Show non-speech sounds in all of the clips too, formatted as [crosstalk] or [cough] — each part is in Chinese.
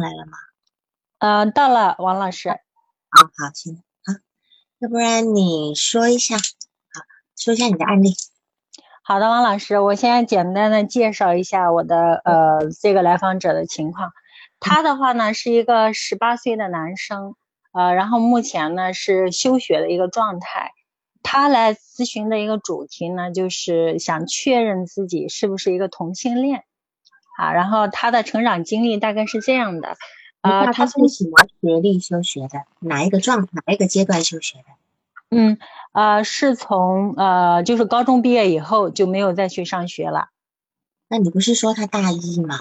上来了吗？嗯，到了，王老师。啊，好，行，啊，要不然你说一下，好，说一下你的案例。好的，王老师，我先简单的介绍一下我的呃这个来访者的情况。他的话呢是一个十八岁的男生，呃，然后目前呢是休学的一个状态。他来咨询的一个主题呢就是想确认自己是不是一个同性恋。啊，然后他的成长经历大概是这样的，呃，他是什么学历休学的？哪一个状哪一个阶段休学的？嗯，呃，是从呃，就是高中毕业以后就没有再去上学了。那你不是说他大一吗？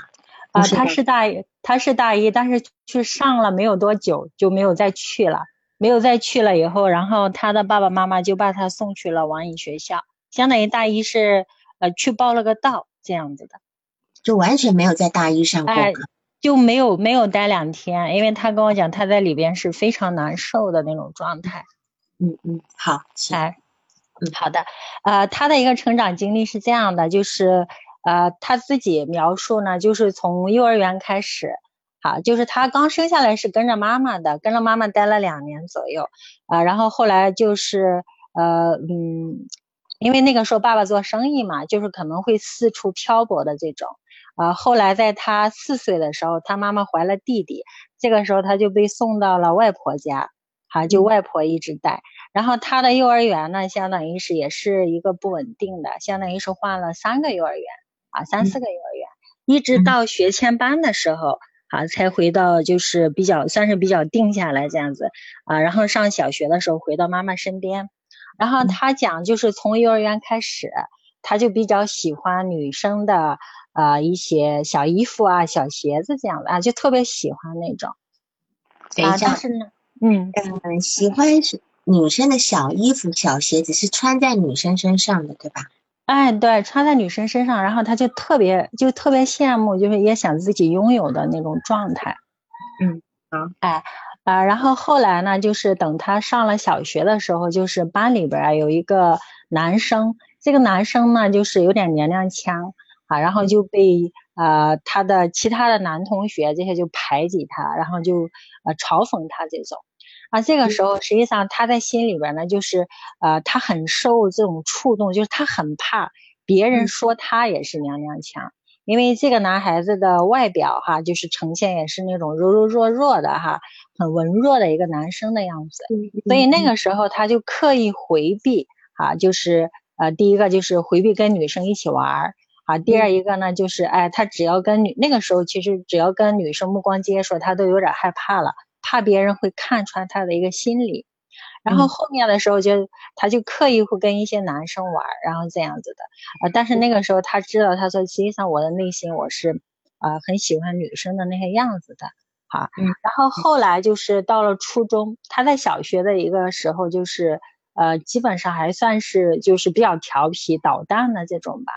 啊，他是大一，他是大一，但是去上了没有多久就没有再去了，没有再去了以后，然后他的爸爸妈妈就把他送去了网瘾学校，相当于大一是呃去报了个到这样子的。就完全没有在大一上过课，就没有没有待两天，因为他跟我讲他在里边是非常难受的那种状态。嗯嗯，好，哎，嗯，好的，呃，他的一个成长经历是这样的，就是呃他自己描述呢，就是从幼儿园开始，好，就是他刚生下来是跟着妈妈的，跟着妈妈待了两年左右，啊，然后后来就是呃嗯，因为那个时候爸爸做生意嘛，就是可能会四处漂泊的这种。啊，后来在他四岁的时候，他妈妈怀了弟弟，这个时候他就被送到了外婆家，哈，就外婆一直带。然后他的幼儿园呢，相当于是也是一个不稳定的，相当于是换了三个幼儿园，啊，三四个幼儿园，一直到学前班的时候，啊，才回到就是比较算是比较定下来这样子，啊，然后上小学的时候回到妈妈身边。然后他讲，就是从幼儿园开始，他就比较喜欢女生的。啊，一些小衣服啊，小鞋子这样的啊，就特别喜欢那种。啊，但是呢，嗯嗯，喜欢是女生的小衣服、小鞋子是穿在女生身上的，对吧？哎，对，穿在女生身上，然后他就特别就特别羡慕，就是也想自己拥有的那种状态。嗯，好，哎啊，然后后来呢，就是等他上了小学的时候，就是班里边有一个男生，这个男生呢，就是有点娘娘腔。啊，然后就被呃他的其他的男同学这些就排挤他，然后就呃嘲讽他这种，啊这个时候实际上他在心里边呢就是呃他很受这种触动，就是他很怕别人说他也是娘娘腔，因为这个男孩子的外表哈就是呈现也是那种柔柔弱弱的哈，很文弱的一个男生的样子，所以那个时候他就刻意回避啊，就是呃第一个就是回避跟女生一起玩。啊，第二一个呢，就是哎，他只要跟女那个时候，其实只要跟女生目光接触，他都有点害怕了，怕别人会看穿他的一个心理。然后后面的时候，就他就刻意会跟一些男生玩，然后这样子的。啊，但是那个时候他知道，他说实际上我的内心我是啊很喜欢女生的那些样子的。好，嗯。然后后来就是到了初中，他在小学的一个时候，就是呃基本上还算是就是比较调皮捣蛋的这种吧。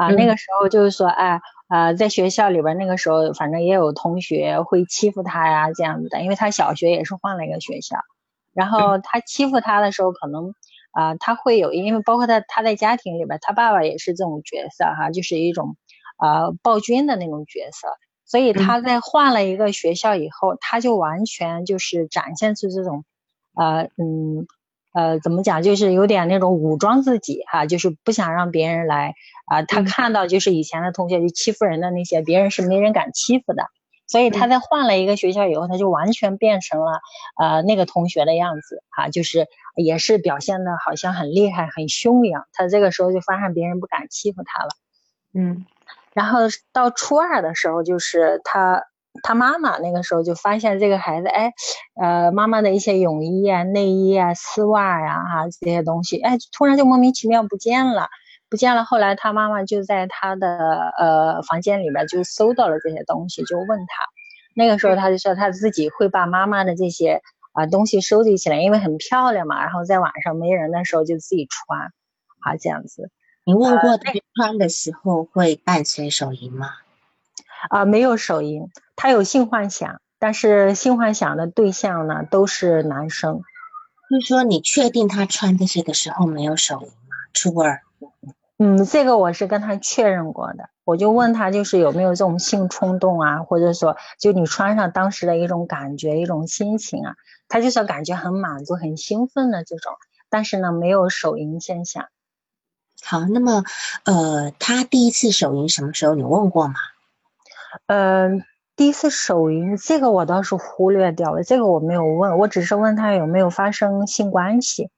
啊，那个时候就是说，哎，呃，在学校里边，那个时候反正也有同学会欺负他呀，这样子的，因为他小学也是换了一个学校，然后他欺负他的时候，可能啊，他会有，因为包括他他在家庭里边，他爸爸也是这种角色哈，就是一种啊暴君的那种角色，所以他在换了一个学校以后，他就完全就是展现出这种，呃，嗯。呃，怎么讲，就是有点那种武装自己哈，就是不想让别人来啊。他看到就是以前的同学就欺负人的那些，别人是没人敢欺负的。所以他在换了一个学校以后，他就完全变成了呃那个同学的样子哈，就是也是表现的好像很厉害、很凶一样。他这个时候就发现别人不敢欺负他了。嗯，然后到初二的时候，就是他。他妈妈那个时候就发现这个孩子，哎，呃，妈妈的一些泳衣啊、内衣啊、丝袜呀，哈，这些东西，哎，突然就莫名其妙不见了，不见了。后来他妈妈就在他的呃房间里边就搜到了这些东西，就问他。那个时候他就说他自己会把妈妈的这些啊东西收集起来，因为很漂亮嘛，然后在晚上没人的时候就自己穿，啊，这样子。你问过他穿的时候会伴随手淫吗？啊，没有手淫。他有性幻想，但是性幻想的对象呢都是男生。就是说，你确定他穿这些的时候没有手淫吗？初二。嗯，这个我是跟他确认过的，我就问他就是有没有这种性冲动啊，或者说就你穿上当时的一种感觉、一种心情啊，他就是感觉很满足、很兴奋的这种，但是呢没有手淫现象。好，那么呃，他第一次手淫什么时候？你问过吗？嗯，第一次手淫这个我倒是忽略掉了，这个我没有问，我只是问他有没有发生性关系。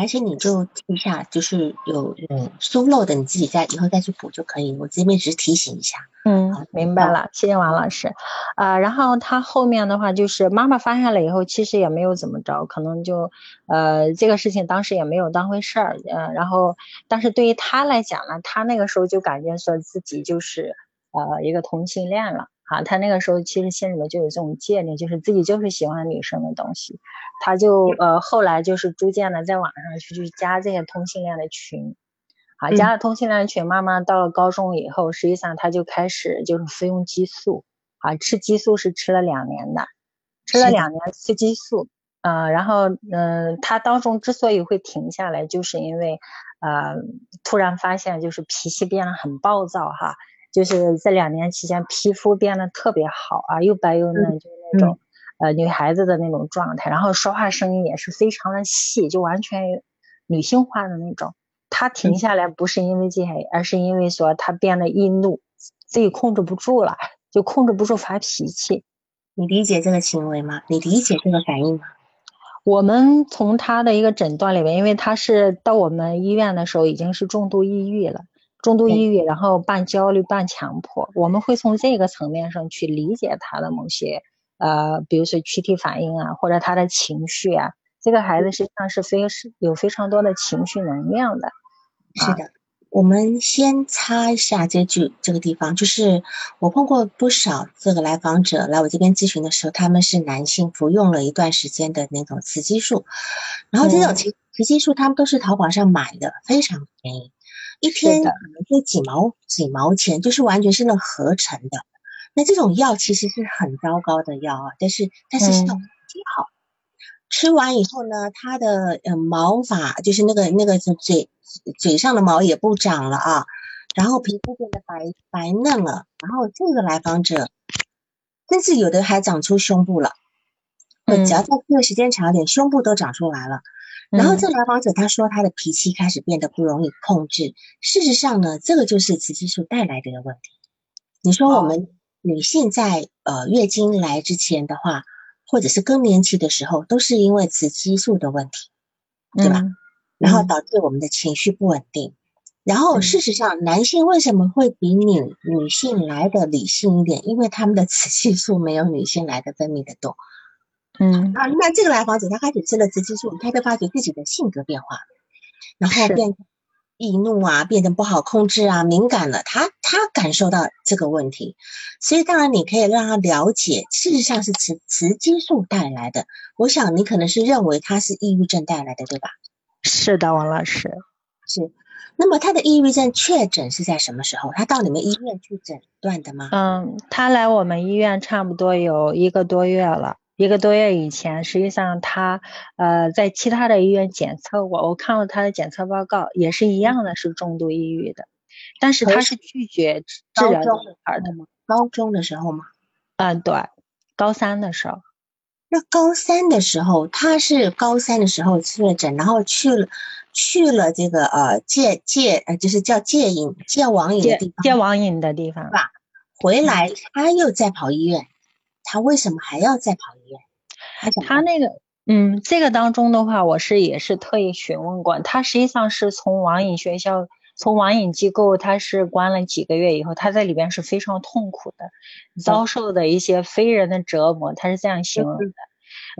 而且你就记一下，就是有嗯疏漏的，你自己再以后再去补就可以。我这边只是提醒一下。嗯，明白了，谢谢王老师。啊，然后他后面的话就是妈妈发现了以后，其实也没有怎么着，可能就呃这个事情当时也没有当回事儿。呃，然后但是对于他来讲呢，他那个时候就感觉说自己就是呃一个同性恋了。啊，他那个时候其实心里面就有这种界定，就是自己就是喜欢女生的东西，他就呃后来就是逐渐的在网上去去加这些同性恋的群，啊，加了同性恋群，慢慢到了高中以后，实际上他就开始就是服用激素，啊，吃激素是吃了两年的，吃了两年吃激素，呃，然后嗯，他当中之所以会停下来，就是因为呃突然发现就是脾气变得很暴躁哈。就是这两年期间，皮肤变得特别好啊，又白又嫩，就是那种呃女孩子的那种状态。然后说话声音也是非常的细，就完全女性化的那种。她停下来不是因为这些，而是因为说她变得易怒，自己控制不住了，就控制不住发脾气。你理解这个行为吗？你理解这个反应吗？我们从她的一个诊断里面，因为她是到我们医院的时候已经是重度抑郁了。重度抑郁，然后半焦虑半强迫，我们会从这个层面上去理解他的某些呃，比如说躯体反应啊，或者他的情绪啊。这个孩子实际上是非是有非常多的情绪能量的。是的，我们先擦一下这句这个地方，就是我碰过不少这个来访者来我这边咨询的时候，他们是男性，服用了一段时间的那种雌激素，然后这种雌雌激素他们都是淘宝上买的，非常便宜。一天可能就几毛几毛钱，就是完全是那合成的。那这种药其实是很糟糕的药啊，但是但是效果挺好。吃完以后呢，它的呃毛发就是那个那个嘴嘴上的毛也不长了啊，然后皮肤变得白白嫩了，然后这个来访者甚至有的还长出胸部了，只要再这个时间长一点，胸部都长出来了。然后这来访者他说他的脾气开始变得不容易控制，事实上呢，这个就是雌激素带来的一个问题。你说我们女性在呃月经来之前的话，或者是更年期的时候，都是因为雌激素的问题，对吧？然后导致我们的情绪不稳定。然后事实上，男性为什么会比女女性来的理性一点？因为他们的雌激素没有女性来的分泌的多。嗯啊，那这个来访者他开始吃了雌激素，他就发觉自己的性格变化，然后变易怒啊，变得不好控制啊，敏感了。他他感受到这个问题，所以当然你可以让他了解，事实上是雌雌激素带来的。我想你可能是认为他是抑郁症带来的，对吧？是的，王老师是。那么他的抑郁症确诊是在什么时候？他到你们医院去诊断的吗？嗯，他来我们医院差不多有一个多月了。一个多月以前，实际上他呃在其他的医院检测过，我看了他的检测报告，也是一样的，是重度抑郁的，但是他是拒绝治疗这块的吗？高中的时候吗？嗯，对，高三的时候。那高三的时候，他是高三的时候确诊，然后去了去了这个呃戒戒呃就是叫戒瘾戒网瘾的地方，戒网瘾的地方，吧？回来他又在跑医院。他为什么还要再跑医院？他那个，嗯，这个当中的话，我是也是特意询问过，他实际上是从网瘾学校，从网瘾机构，他是关了几个月以后，他在里边是非常痛苦的，遭受的一些非人的折磨，他是这样形容的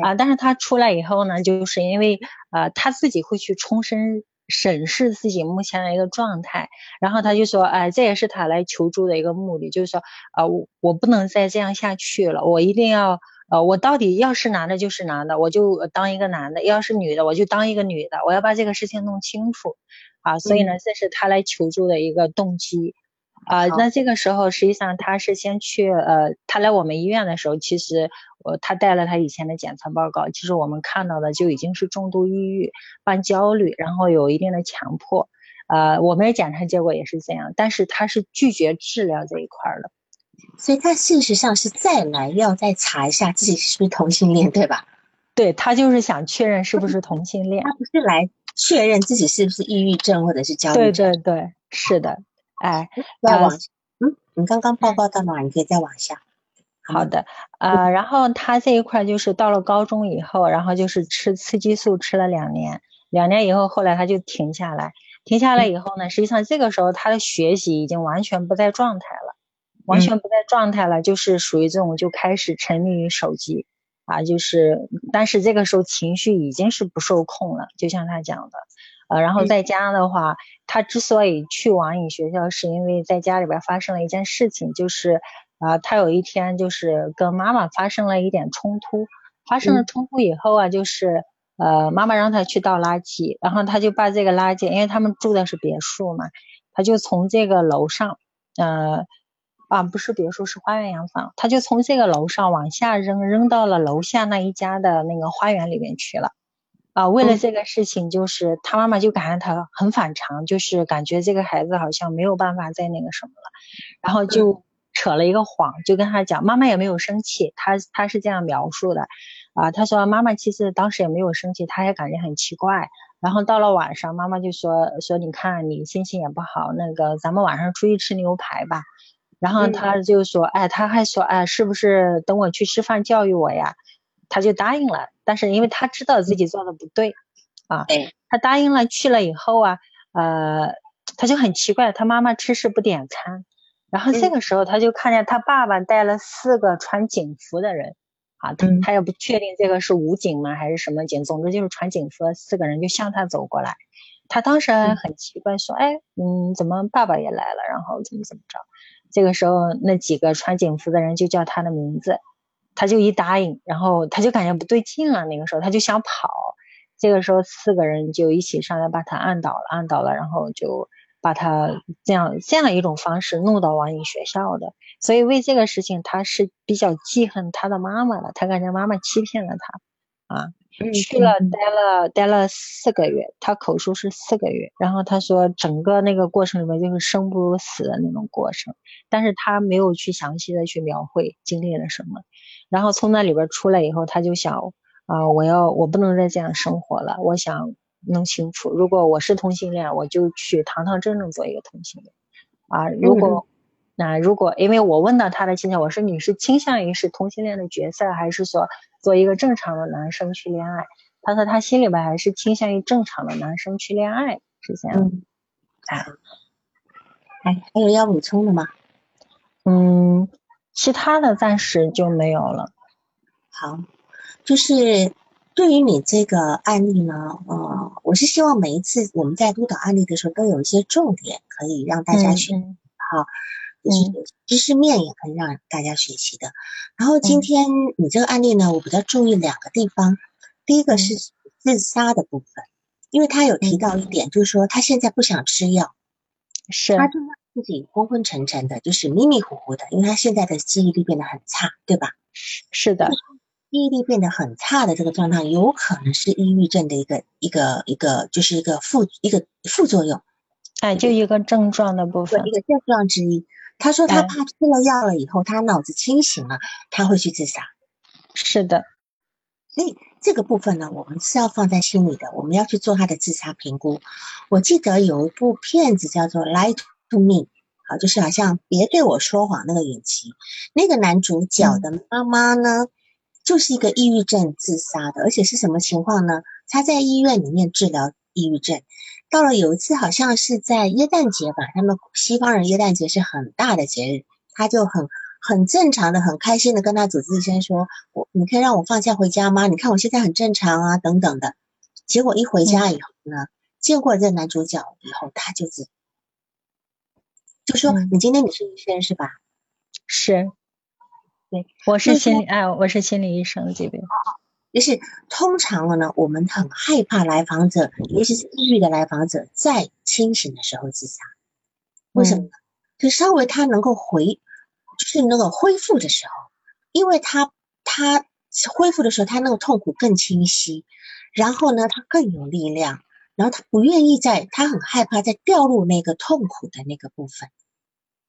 啊。但是他出来以后呢，就是因为啊，他自己会去重申。审视自己目前的一个状态，然后他就说，哎，这也是他来求助的一个目的，就是说，啊，我我不能再这样下去了，我一定要，呃，我到底要是男的，就是男的，我就当一个男的；要是女的，我就当一个女的，我要把这个事情弄清楚，啊，所以呢，这是他来求助的一个动机。啊，那这个时候实际上他是先去，呃，他来我们医院的时候，其实我他带了他以前的检测报告，其实我们看到的就已经是重度抑郁、伴焦虑，然后有一定的强迫，呃，我们的检查结果也是这样，但是他是拒绝治疗这一块的，所以他事实上是再来要再查一下自己是不是同性恋，对吧？对他就是想确认是不是同性恋，他不是来确认自己是不是抑郁症或者是焦虑症。对对对，是的，哎，再往，嗯，你刚刚报告到哪？你可以再往下。好的，呃，然后他这一块就是到了高中以后，然后就是吃雌激素吃了两年，两年以后，后来他就停下来。停下来以后呢，实际上这个时候他的学习已经完全不在状态了，完全不在状态了，就是属于这种就开始沉迷于手机啊，就是但是这个时候情绪已经是不受控了，就像他讲的，呃，然后在家的话，他之所以去网瘾学校，是因为在家里边发生了一件事情，就是啊，他有一天就是跟妈妈发生了一点冲突，发生了冲突以后啊，就是。呃，妈妈让他去倒垃圾，然后他就把这个垃圾，因为他们住的是别墅嘛，他就从这个楼上，呃，啊，不是别墅，是花园洋房，他就从这个楼上往下扔，扔到了楼下那一家的那个花园里面去了。啊，为了这个事情，就是他妈妈就感觉他很反常，就是感觉这个孩子好像没有办法再那个什么了，然后就扯了一个谎，就跟他讲，妈妈也没有生气，他他是这样描述的。啊，他说妈妈其实当时也没有生气，他也感觉很奇怪。然后到了晚上，妈妈就说说你看你心情也不好，那个咱们晚上出去吃牛排吧。然后他就说，哎，他还说，哎，是不是等我去吃饭教育我呀？他就答应了。但是因为他知道自己做的不对，啊，他答应了去了以后啊，呃，他就很奇怪，他妈妈吃食不点餐。然后这个时候他就看见他爸爸带了四个穿警服的人。啊，他他也不确定这个是武警吗还是什么警，总之就是穿警服的，四个人就向他走过来。他当时很奇怪，说：“哎，嗯，怎么爸爸也来了？然后怎么怎么着？”这个时候，那几个穿警服的人就叫他的名字，他就一答应，然后他就感觉不对劲了。那个时候他就想跑，这个时候四个人就一起上来把他按倒了，按倒了，然后就。把他这样这样一种方式弄到网瘾学校的，所以为这个事情他是比较记恨他的妈妈的，他感觉妈妈欺骗了他，啊，去了待了待了四个月，他口述是四个月，然后他说整个那个过程里面就是生不如死的那种过程，但是他没有去详细的去描绘经历了什么，然后从那里边出来以后，他就想啊，我要我不能再这样生活了，我想。弄清楚，如果我是同性恋，我就去堂堂正正做一个同性恋啊。如果那如果因为我问到他的倾向，我说你是倾向于是同性恋的角色，还是说做一个正常的男生去恋爱？他说他心里边还是倾向于正常的男生去恋爱，是这样。啊，哎，还有要补充的吗？嗯，其他的暂时就没有了。好，就是。对于你这个案例呢，呃，我是希望每一次我们在督导案例的时候，都有一些重点可以让大家学，好，就是知识面也可以让大家学习的。然后今天你这个案例呢，我比较注意两个地方，第一个是自杀的部分，因为他有提到一点，就是说他现在不想吃药，是，他就让自己昏昏沉沉的，就是迷迷糊糊的，因为他现在的记忆力变得很差，对吧？是的。记忆力变得很差的这个状态，有可能是抑郁症的一个一个一个，就是一个副一个副作用。哎，就一个症状的部分，一个症状之一。他说他怕吃了药了以后，他脑子清醒了，他会去自杀。是的，所以这个部分呢，我们是要放在心里的，我们要去做他的自杀评估。我记得有一部片子叫做《Lie to Me》，好，就是好像别对我说谎那个影集，那个男主角的妈妈呢。就是一个抑郁症自杀的，而且是什么情况呢？他在医院里面治疗抑郁症，到了有一次好像是在耶诞节吧，他们西方人耶诞节是很大的节日，他就很很正常的、很开心的跟他主治医生说：“我你可以让我放假回家吗？你看我现在很正常啊，等等的。”结果一回家以后呢，见过这男主角以后，他就自就说：“你今天你是医生是吧？”是。对，我是心理哎，我是心理医生这边。就是通常了呢，我们很害怕来访者，尤其是抑郁的来访者，在清醒的时候自杀。为什么呢？就稍微他能够回，就是那个恢复的时候，因为他他恢复的时候，他那个痛苦更清晰，然后呢，他更有力量，然后他不愿意在，他很害怕再掉入那个痛苦的那个部分，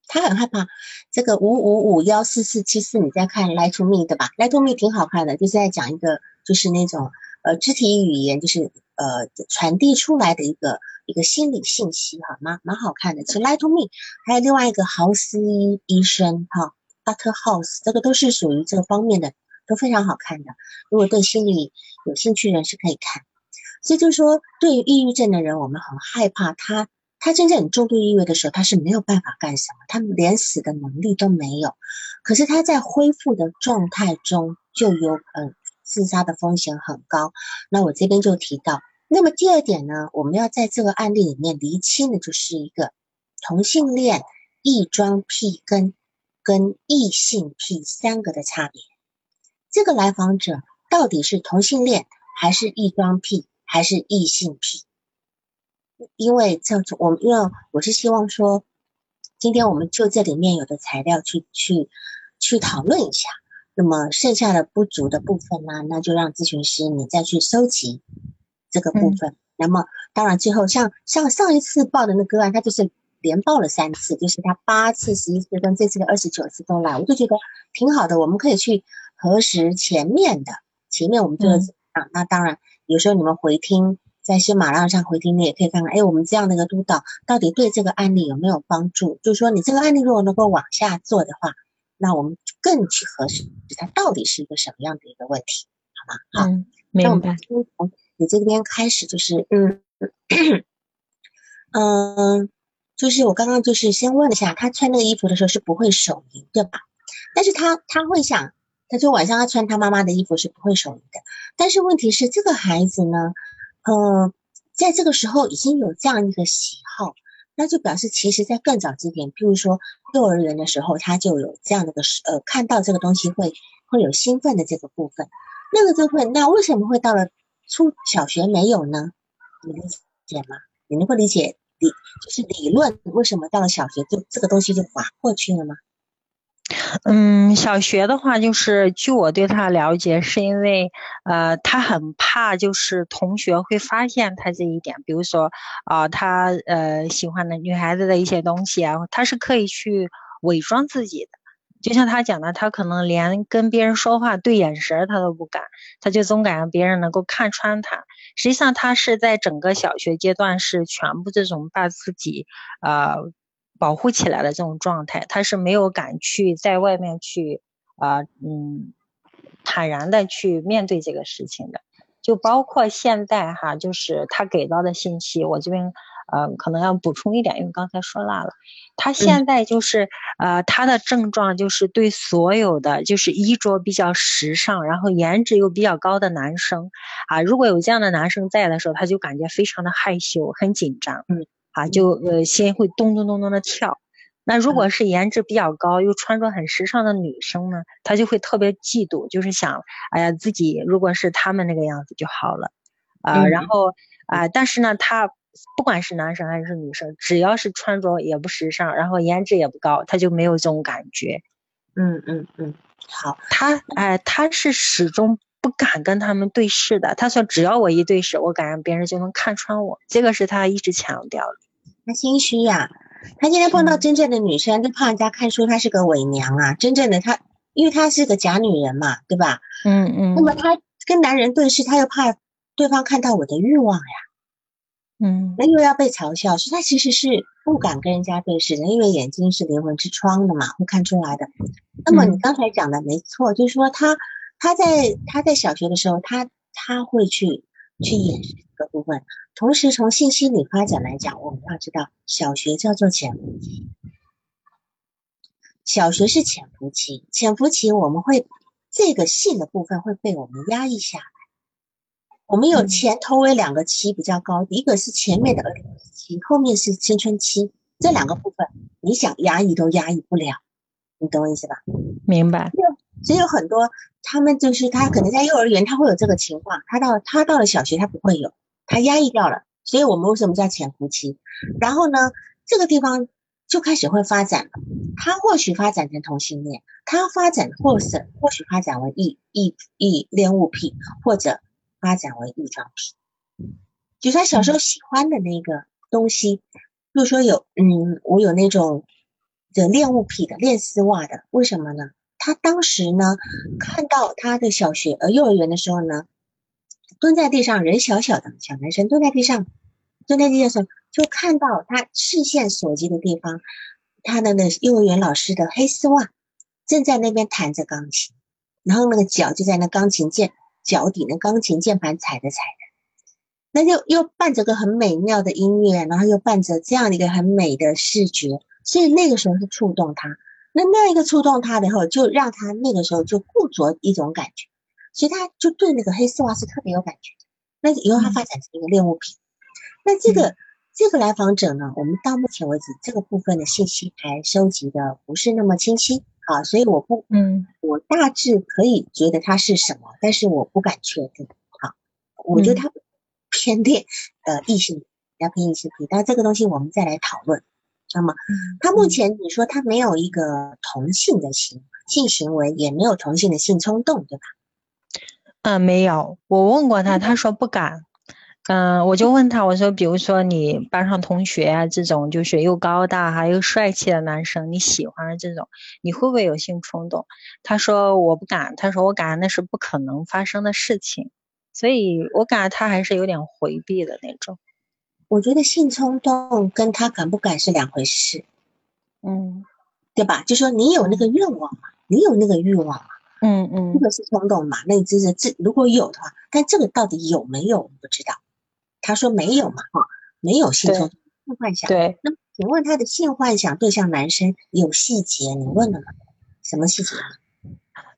他很害怕这个五五五幺四四七四，你在看《Lie to Me》对吧？《Lie to Me》挺好看的，就是在讲一个就是那种呃肢体语言，就是呃传递出来的一个一个心理信息哈，蛮蛮好看的。其实《Lie to Me》还有另外一个豪斯医医生哈，Doctor House，这个都是属于这个方面的，都非常好看的。如果对心理有兴趣的人是可以看。所以就是说，对于抑郁症的人，我们很害怕他，他真正很重度抑郁的时候，他是没有办法干什么，他连死的能力都没有。可是他在恢复的状态中，就有嗯自杀的风险很高。那我这边就提到，那么第二点呢，我们要在这个案例里面厘清的就是一个同性恋异装癖跟跟异性癖三个的差别。这个来访者到底是同性恋还是异装癖？还是异性癖，因为这我们因为我是希望说，今天我们就这里面有的材料去去去讨论一下，那么剩下的不足的部分呢，那就让咨询师你再去收集这个部分。那么当然最后像像上一次报的那个案，他就是连报了三次，就是他八次、十一次跟这次的二十九次都来，我就觉得挺好的。我们可以去核实前面的，前面我们做的怎么样？那当然。有时候你们回听，在喜马拉雅上回听，你也可以看看，哎，我们这样的一个督导到底对这个案例有没有帮助？就是说，你这个案例如果能够往下做的话，那我们更去核实它到底是一个什么样的一个问题，好吗？好，明白。从你这边开始，就是嗯嗯，就是我刚刚就是先问了一下，他穿那个衣服的时候是不会手淫，对吧？但是他他会想。他说晚上他穿他妈妈的衣服是不会手淫的，但是问题是这个孩子呢，呃，在这个时候已经有这样一个喜好，那就表示其实在更早之前，譬如说幼儿园的时候，他就有这样的个呃看到这个东西会会有兴奋的这个部分，那个部分，那为什么会到了初小学没有呢？你理解吗？你能够理解理就是理论为什么到了小学就这个东西就滑过去了吗？嗯，小学的话，就是据我对他的了解，是因为呃，他很怕就是同学会发现他这一点，比如说啊，他呃喜欢的女孩子的一些东西啊，他是可以去伪装自己的。就像他讲的，他可能连跟别人说话对眼神他都不敢，他就总感觉别人能够看穿他。实际上，他是在整个小学阶段是全部这种把自己呃。保护起来的这种状态，他是没有敢去在外面去啊，嗯，坦然的去面对这个事情的。就包括现在哈，就是他给到的信息，我这边呃可能要补充一点，因为刚才说落了。他现在就是呃他的症状就是对所有的就是衣着比较时尚，然后颜值又比较高的男生啊，如果有这样的男生在的时候，他就感觉非常的害羞，很紧张。嗯。啊，就呃心会咚咚咚咚的跳。那如果是颜值比较高又穿着很时尚的女生呢，她就会特别嫉妒，就是想，哎呀，自己如果是他们那个样子就好了。啊，然后啊，但是呢，他不管是男生还是女生，只要是穿着也不时尚，然后颜值也不高，他就没有这种感觉。嗯嗯嗯，好，他哎，他是始终。不敢跟他们对视的，他说只要我一对视，我感觉别人就能看穿我，这个是他一直强调的。他心虚呀，他今天碰到真正的女生，就怕人家看出他是个伪娘啊。真正的他，因为他是个假女人嘛，对吧？嗯嗯。那么他跟男人对视，他又怕对方看到我的欲望呀。嗯。那又要被嘲笑，所以他其实是不敢跟人家对视的，因为眼睛是灵魂之窗的嘛，会看出来的。那么你刚才讲的没错，就是说他。他在他在小学的时候，他他会去去掩饰这个部分。同时，从信息理发展来讲，我们要知道，小学叫做潜伏期。小学是潜伏期，潜伏期我们会这个性的部分会被我们压抑下来。我们有前头尾两个期比较高，一个是前面的儿童期，后面是青春期，这两个部分你想压抑都压抑不了，你懂我意思吧？明白。所以有很多，他们就是他可能在幼儿园他会有这个情况，他到他到了小学他不会有，他压抑掉了。所以我们为什么叫潜伏期？然后呢，这个地方就开始会发展了。他或许发展成同性恋，他发展或是或许发展为异异异恋物癖，或者发展为异装癖。就是他小时候喜欢的那个东西，比如说有，嗯，我有那种的恋物癖的，恋丝袜的，为什么呢？他当时呢，看到他的小学呃幼儿园的时候呢，蹲在地上，人小小的小男生蹲在地上，蹲在地上时候，就看到他视线所及的地方，他的那幼儿园老师的黑丝袜正在那边弹着钢琴，然后那个脚就在那钢琴键脚底那钢琴键盘踩着踩着，那就又伴着个很美妙的音乐，然后又伴着这样一个很美的视觉，所以那个时候是触动他。那那一个触动他的后，就让他那个时候就固着一种感觉，所以他就对那个黑丝袜是特别有感觉。那以后他发展成一个恋物品。那这个这个来访者呢，我们到目前为止这个部分的信息还收集的不是那么清晰啊，所以我不嗯，我大致可以觉得他是什么，但是我不敢确定啊。我觉得他偏恋呃异性，要偏异性癖，但这个东西我们再来讨论。那么，他目前你说他没有一个同性的行性行为，也没有同性的性冲动，对吧？嗯，没有。我问过他，他说不敢。嗯，我就问他，我说，比如说你班上同学啊，这种就是又高大还又帅气的男生，你喜欢这种，你会不会有性冲动？他说我不敢，他说我感觉那是不可能发生的事情，所以我感觉他还是有点回避的那种。我觉得性冲动跟他敢不敢是两回事，嗯，对吧？就说你有那个愿望嘛，你有那个欲望嘛，嗯嗯，这个是冲动嘛？那你就是这如果有的话，但这个到底有没有我不知道？他说没有嘛，哈，没有性冲动、性幻想。对，那么请问他的性幻想对象男生有细节？你问了吗？什么细节？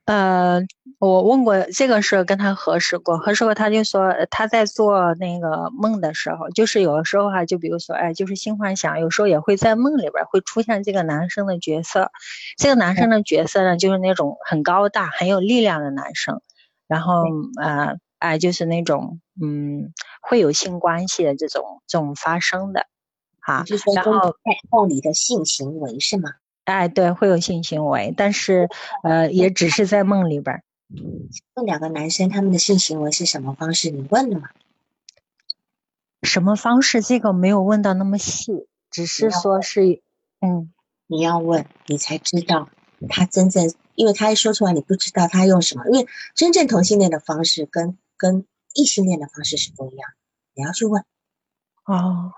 呃，我问过这个事，跟他核实过，核实过，他就说他在做那个梦的时候，就是有的时候哈，就比如说，哎，就是性幻想，有时候也会在梦里边会出现这个男生的角色，这个男生的角色呢，就是那种很高大、很有力量的男生，然后呃，哎，就是那种嗯，会有性关系的这种这种发生的，啊，然后在梦里的性行为是吗？哎，对，会有性行为，但是，[laughs] 呃，也只是在梦里边。问两个男生他们的性行为是什么方式？你问了吗？什么方式？这个没有问到那么细，只是说是，嗯，你要问，你才知道他真正，因为他一说出来你不知道他用什么，因为真正同性恋的方式跟跟异性恋的方式是不一样，你要去问。哦，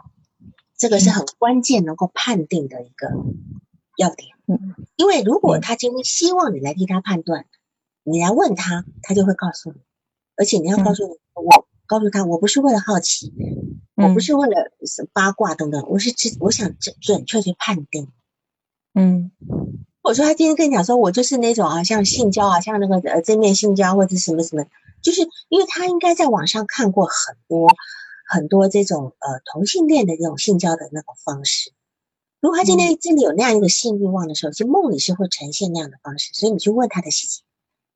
这个是很关键，能够判定的一个。要点，嗯，因为如果他今天希望你来替他判断，你来问他，他就会告诉你，而且你要告诉我，我告诉他，我不是为了好奇，我不是为了八卦等等，我是只我想准准确去判定，嗯，我说他今天跟你讲说，我就是那种啊，像性交啊，像那个呃正面性交或者什么什么，就是因为他应该在网上看过很多很多这种呃同性恋的这种性交的那种方式。如果他今天真的有那样一个性欲望的时候，其实梦里是会呈现那样的方式，所以你去问他的细节，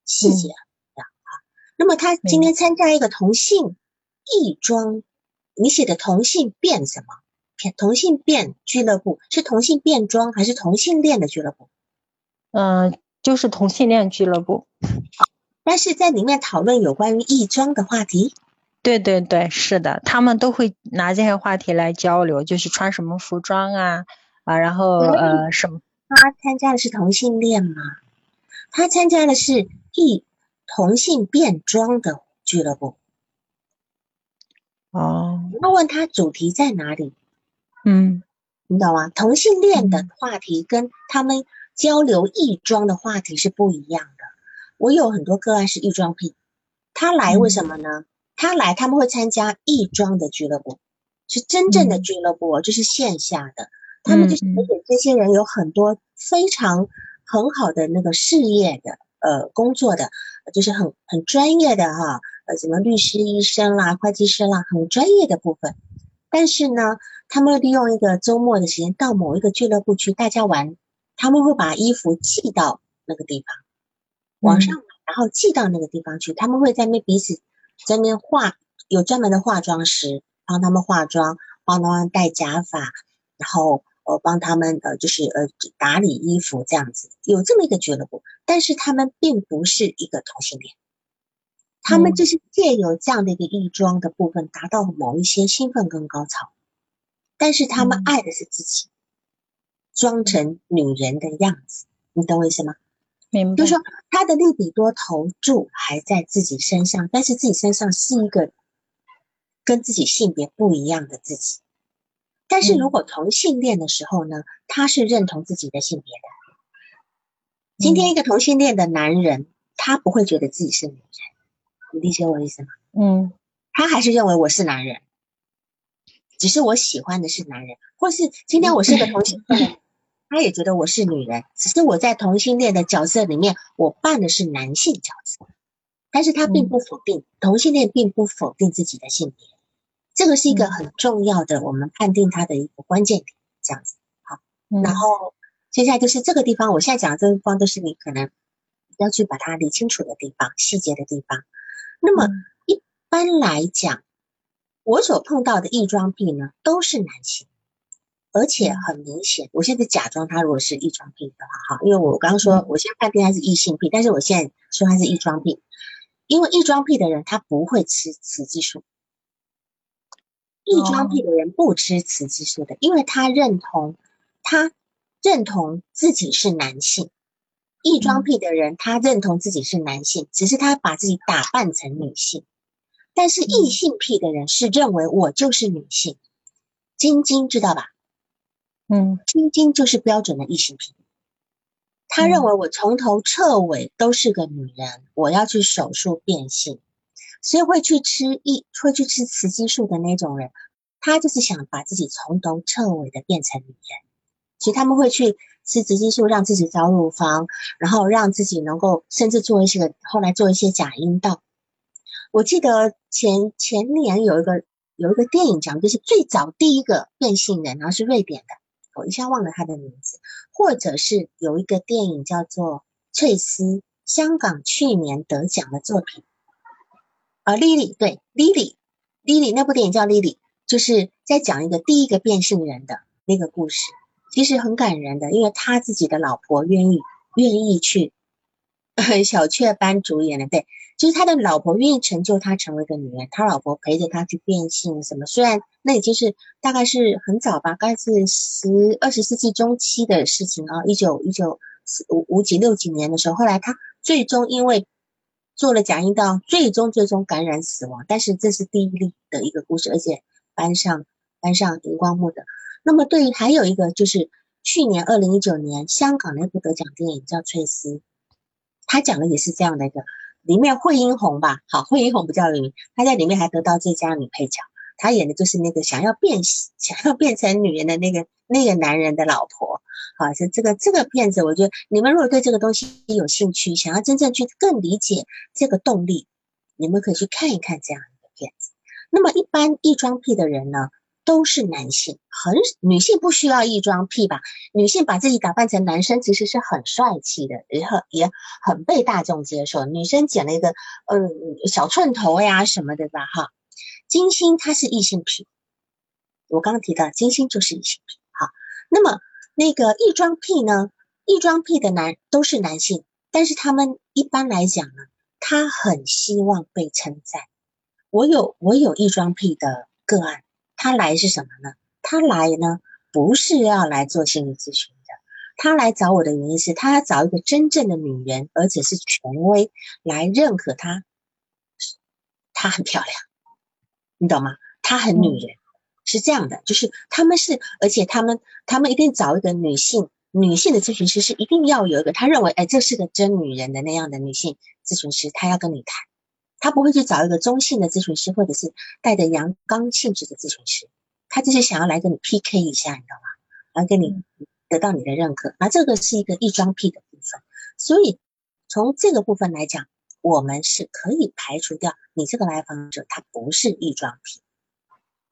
细节啊。那么他今天参加一个同性异装，你写的同性变什么？同性变俱乐部是同性变装还是同性恋的俱乐部？嗯，就是同性恋俱乐部。但是在里面讨论有关于异装的话题。对对对，是的，他们都会拿这些话题来交流，就是穿什么服装啊。啊，然后呃，什么？他参加的是同性恋吗？他参加的是异同性变装的俱乐部。哦，要问他主题在哪里？嗯，你懂吗？同性恋的话题跟他们交流异装的话题是不一样的。我有很多个案是异装癖，他来为什么呢？他来他们会参加异装的俱乐部，是真正的俱乐部，就是线下的。他们就是，而且这些人有很多非常很好的那个事业的，呃，工作的，就是很很专业的哈，呃，什么律师、医生啦、会计师啦，很专业的部分。但是呢，他们利用一个周末的时间到某一个俱乐部去大家玩，他们会把衣服寄到那个地方，网上，然后寄到那个地方去。他们会在那彼此在那化，有专门的化妆师帮他们化妆，帮他们戴假发，然后。我帮他们呃，就是呃打理衣服这样子，有这么一个俱乐部，但是他们并不是一个同性恋。他们就是借由这样的一个异装的部分，达到某一些兴奋跟高潮。但是他们爱的是自己，装成女人的样子，你懂我意思吗？明白。就是说，他的利比多投注还在自己身上，但是自己身上是一个跟自己性别不一样的自己。但是如果同性恋的时候呢，他是认同自己的性别的。今天一个同性恋的男人，他不会觉得自己是女人，你理解我的意思吗？嗯，他还是认为我是男人。只是我喜欢的是男人，或是今天我是个同性恋，他也觉得我是女人。只是我在同性恋的角色里面，我扮的是男性角色，但是他并不否定同性恋，并不否定自己的性别。这个是一个很重要的，我们判定它的一个关键点。这样子，好，然后接下来就是这个地方，我现在讲的这个地方都是你可能要去把它理清楚的地方、细节的地方。那么一般来讲。我所碰到的异装癖呢，都是男性，而且很明显。我现在假装他如果是异装癖的话，哈，因为我刚刚说我现在判定他是异性癖，但是我现在说他是异装癖，因为异装癖的人他不会吃雌激素，异装癖的人不吃雌激素的，因为他认同他认同自己是男性，异装癖的人他认同自己是男性，只是他把自己打扮成女性。但是异性癖的人是认为我就是女性，晶晶知道吧？嗯，晶晶就是标准的异性癖。他认为我从头彻尾都是个女人，我要去手术变性，所以会去吃一会去吃雌激素的那种人，他就是想把自己从头彻尾的变成女人，所以他们会去吃雌激素，让自己找乳房，然后让自己能够甚至做一些后来做一些假阴道。我记得前前年有一个有一个电影讲，就是最早第一个变性人，然后是瑞典的，我一下忘了他的名字。或者是有一个电影叫做《翠丝》，香港去年得奖的作品。啊，Lily，对，Lily，Lily 那部电影叫 Lily，就是在讲一个第一个变性人的那个故事，其实很感人的，因为他自己的老婆愿意愿意去 [laughs] 小雀斑主演的，对。就是他的老婆愿意成就他成为一个女人，他老婆陪着他去变性什么？虽然那已经是大概是很早吧，大概是十二十世纪中期的事情啊，一九一九五五几六几年的时候，后来他最终因为做了假阴道，最终最终感染死亡。但是这是第一例的一个故事，而且搬上搬上荧光幕的。那么对于还有一个就是去年二零一九年香港那部得奖电影叫《翠丝》，他讲的也是这样的一个。里面惠英红吧，好，惠英红不叫名，她在里面还得到最佳女配角。他演的就是那个想要变想要变成女人的那个那个男人的老婆。好，是这个这个片子，我觉得你们如果对这个东西有兴趣，想要真正去更理解这个动力，你们可以去看一看这样一个片子。那么一般异装癖的人呢？都是男性，很女性不需要异装癖吧？女性把自己打扮成男生，其实是很帅气的，也很也很被大众接受。女生剪了一个嗯小寸头呀什么的吧，哈。金星她是异性癖，我刚刚提到金星就是异性癖，好。那么那个异装癖呢？异装癖的男都是男性，但是他们一般来讲呢，他很希望被称赞。我有我有异装癖的个案。他来是什么呢？他来呢，不是要来做心理咨询的。他来找我的原因是，他要找一个真正的女人，而且是权威来认可他。她很漂亮，你懂吗？她很女人，是这样的，就是他们是，而且他们他们一定找一个女性女性的咨询师，是一定要有一个他认为，哎，这是个真女人的那样的女性咨询师，他要跟你谈。他不会去找一个中性的咨询师，或者是带着阳刚性质的咨询师，他就是想要来跟你 PK 一下，你知道吗？来跟你得到你的认可。那这个是一个异装癖的部分，所以从这个部分来讲，我们是可以排除掉你这个来访者他不是异装癖，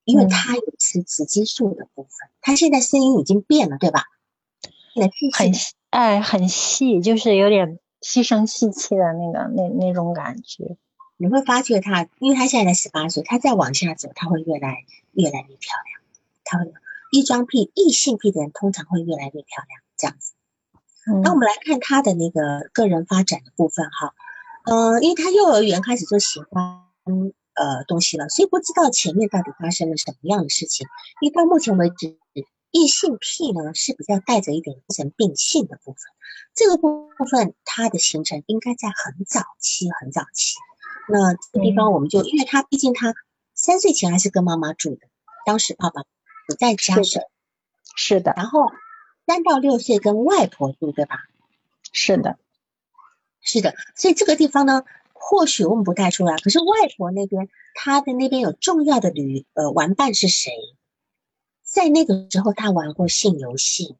因为他有吃雌激素的部分。他现在声音已经变了，对吧？很哎，很细，就是有点细声细气的那个那那种感觉。你会发觉他，因为他现在才十八岁，他再往下走，他会越来越来越漂亮。他会异装癖、异性癖的人通常会越来越漂亮，这样子。那我们来看他的那个个人发展的部分哈。呃，因为他幼儿园开始就喜欢呃东西了，所以不知道前面到底发生了什么样的事情。因为到目前为止，异性癖呢是比较带着一点精神病性的部分，这个部分它的形成应该在很早期，很早期。那这个地方我们就，因为他毕竟他三岁前还是跟妈妈住的，当时爸爸不在家是的，是的，然后三到六岁跟外婆住，对吧？是的，是的，所以这个地方呢，或许问不太出来。可是外婆那边，她的那边有重要的旅呃玩伴是谁？在那个时候，他玩过性游戏吗？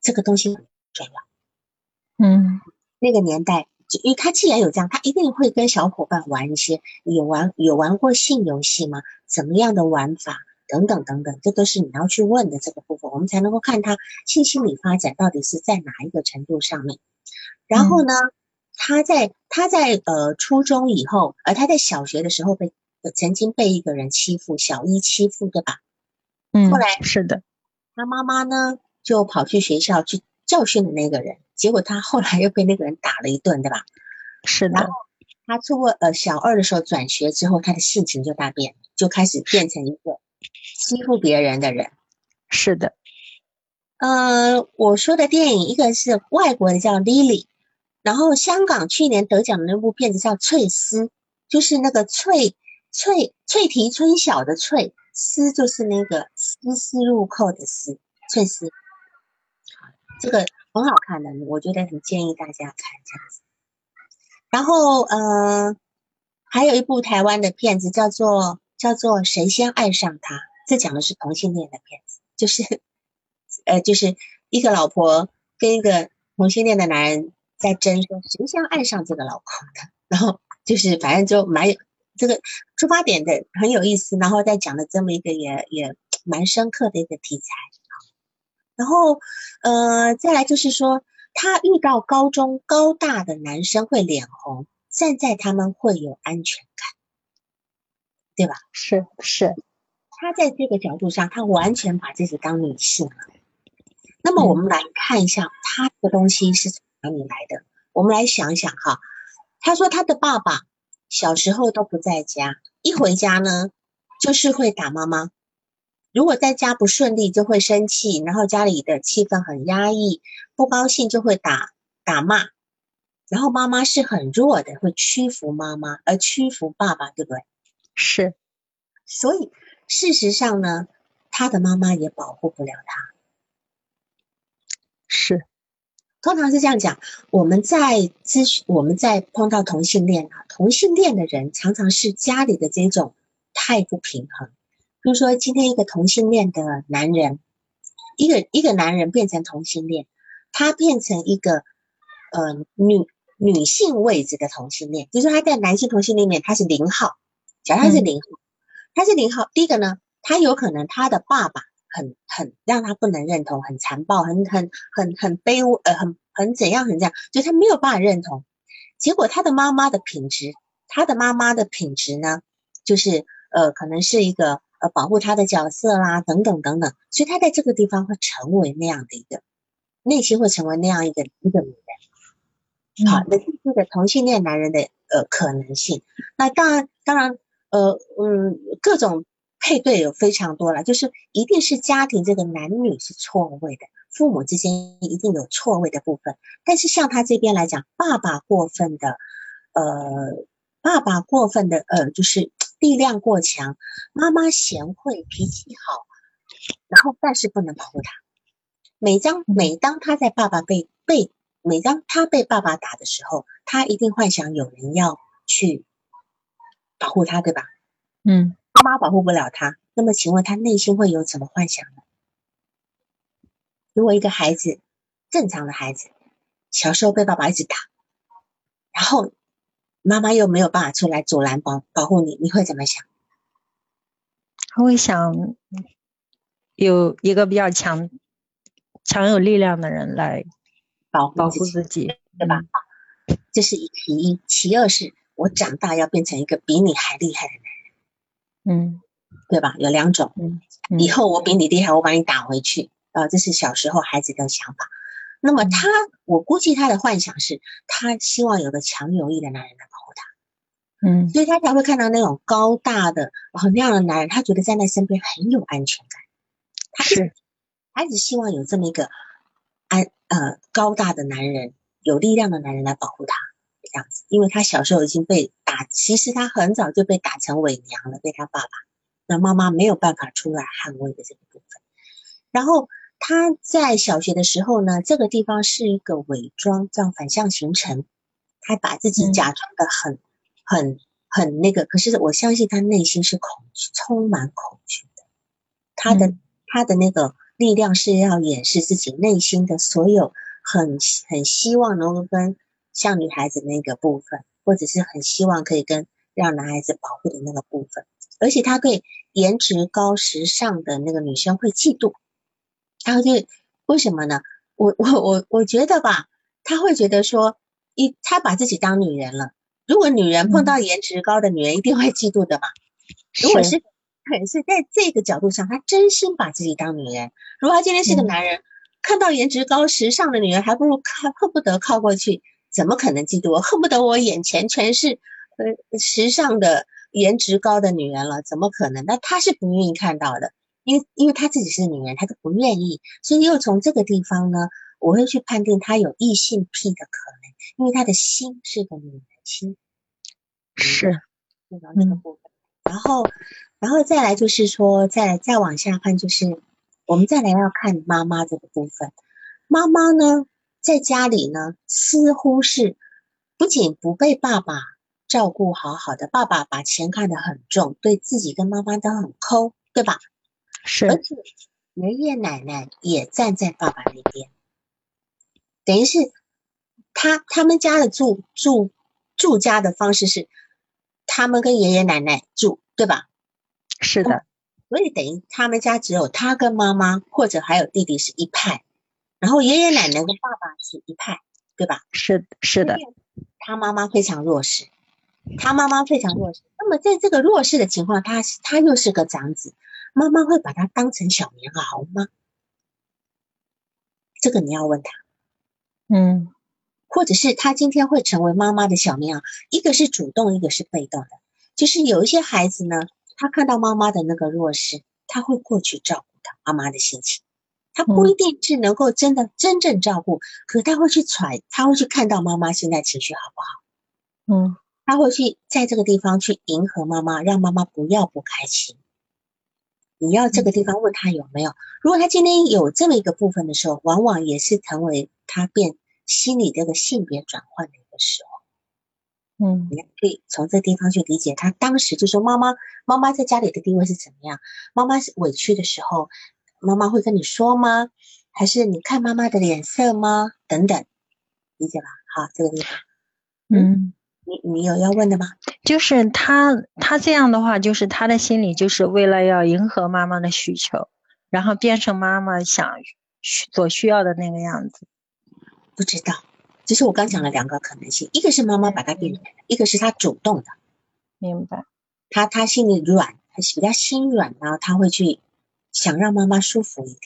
这个东西很重要。嗯，那个年代，就因为他既然有这样，他一定会跟小伙伴玩一些有玩有玩过性游戏吗？怎么样的玩法？等等等等，这都是你要去问的这个部分，我们才能够看他性心理发展到底是在哪一个程度上面。然后呢，他在他在呃初中以后，而他在小学的时候被曾经被一个人欺负，小一欺负，对吧？嗯，后来是的，他妈妈呢就跑去学校去教训了那个人，结果他后来又被那个人打了一顿，对吧？是的。他初呃小二的时候转学之后，他的性情就大变，就开始变成一个。欺负别人的人，是的。呃，我说的电影，一个是外国的叫《Lily》，然后香港去年得奖的那部片子叫《翠丝》，就是那个翠翠翠提春晓的翠丝，就是那个丝丝入扣的丝，翠丝。这个很好看的，我觉得很建议大家看这样子。然后呃，还有一部台湾的片子叫做。叫做谁先爱上他？这讲的是同性恋的片子，就是，呃，就是一个老婆跟一个同性恋的男人在争，说谁先爱上这个老公的。然后就是反正就蛮有这个出发点的很有意思，然后再讲的这么一个也也蛮深刻的一个题材。然后呃，再来就是说，他遇到高中高大的男生会脸红，站在他们会有安全感。对吧？是是，他在这个角度上，他完全把自己当女性了。那么我们来看一下，他的东西是从哪里来的？我们来想想哈。他说他的爸爸小时候都不在家，一回家呢就是会打妈妈。如果在家不顺利，就会生气，然后家里的气氛很压抑，不高兴就会打打骂。然后妈妈是很弱的，会屈服妈妈，而屈服爸爸，对不对？是，所以事实上呢，他的妈妈也保护不了他。是，通常是这样讲。我们在咨询，我们在碰到同性恋啊，同性恋的人常常是家里的这种太不平衡。比如说，今天一个同性恋的男人，一个一个男人变成同性恋，他变成一个呃女女性位置的同性恋，比如说他在男性同性恋里面他是零号。假如他是零号，他是零号。第一个呢，他有可能他的爸爸很很让他不能认同，很残暴，很很很很卑污，呃，很很怎样，很这样，就他没有办法认同。结果他的妈妈的品质，他的妈妈的品质呢，就是呃，可能是一个呃保护他的角色啦，等等等等。所以他在这个地方会成为那样的一个内心会成为那样一个一个女人。好，那这个同性恋男人的呃可能性，那当然当然。呃嗯，各种配对有非常多了，就是一定是家庭这个男女是错位的，父母之间一定有错位的部分。但是像他这边来讲，爸爸过分的，呃，爸爸过分的，呃，就是力量过强，妈妈贤惠脾气好，然后但是不能保护他。每当每当他在爸爸被被每当他被爸爸打的时候，他一定幻想有人要去。保护他，对吧？嗯，妈妈保护不了他，那么请问他内心会有什么幻想呢？如果一个孩子，正常的孩子，小时候被爸爸一直打，然后妈妈又没有办法出来阻拦保保护你，你会怎么想？他会想有一个比较强、强有力量的人来保保护自己，对吧？这是一其一，其二是。我长大要变成一个比你还厉害的人，嗯，对吧？有两种，嗯，以后我比你厉害，我把你打回去，啊，这是小时候孩子的想法。那么他，我估计他的幻想是，他希望有个强有力的男人来保护他，嗯，所以他才会看到那种高大的，然后那样的男人，他觉得在那身边很有安全感。他是，他一直希望有这么一个安呃高大的男人，有力量的男人来保护他。这样子，因为他小时候已经被打，其实他很早就被打成伪娘了，被他爸爸，那妈妈没有办法出来捍卫的这个部分。然后他在小学的时候呢，这个地方是一个伪装，这样反向形成，他把自己假装的很、很、很那个，可是我相信他内心是恐惧，充满恐惧的。他的他的那个力量是要掩饰自己内心的所有很很希望能够跟。像女孩子那个部分，或者是很希望可以跟让男孩子保护的那个部分，而且他对颜值高、时尚的那个女生会嫉妒，他会为什么呢？我我我我觉得吧，他会觉得说，一他把自己当女人了。如果女人碰到颜值高的女人，一定会嫉妒的嘛。[laughs] 如果是是在这个角度上，他真心把自己当女人。如果他今天是个男人，看到颜值高、时尚的女人，还不如靠恨不得靠过去。怎么可能嫉妒我？[laughs] 恨不得我眼前全是呃时尚的、颜值高的女人了，怎么可能？那他是不愿意看到的，因为因为他自己是女人，他就不愿意。所以又从这个地方呢，我会去判定他有异性癖的可能，因为他的心是个女人心，是，那个部分。然后，然后再来就是说，再再往下看，就是我们再来要看妈妈这个部分，妈妈呢？在家里呢，似乎是不仅不被爸爸照顾好好的，爸爸把钱看得很重，对自己跟妈妈都很抠，对吧？是。而且爷爷奶奶也站在爸爸那边，等于是他他们家的住住住家的方式是，他们跟爷爷奶奶住，对吧？是的。所以等于他们家只有他跟妈妈，或者还有弟弟是一派。然后爷爷奶奶跟爸爸是一派，对吧？是是的，他妈妈非常弱势，他妈妈非常弱势。那么在这个弱势的情况，他他又是个长子，妈妈会把他当成小棉袄吗？这个你要问他。嗯，或者是他今天会成为妈妈的小棉袄，一个是主动，一个是被动的。就是有一些孩子呢，他看到妈妈的那个弱势，他会过去照顾他妈妈的心情。他不一定是能够真的真正照顾，可他会去揣，他会去看到妈妈现在情绪好不好，嗯，他会去在这个地方去迎合妈妈，让妈妈不要不开心。你要这个地方问他有没有？如果他今天有这么一个部分的时候，往往也是成为他变心理这个性别转换的一个时候。嗯，你可以从这地方去理解他当时就说妈妈，妈妈在家里的地位是怎么样？妈妈是委屈的时候。妈妈会跟你说吗？还是你看妈妈的脸色吗？等等，理解吧？好，这个地方，嗯，你你有要问的吗？就是他他这样的话，就是他的心里就是为了要迎合妈妈的需求，然后变成妈妈想所需要的那个样子。不知道，其实我刚讲了两个可能性，一个是妈妈把他变成，一个是他主动的。明白。他他心里软，他比较心软呢，他会去。想让妈妈舒服一点，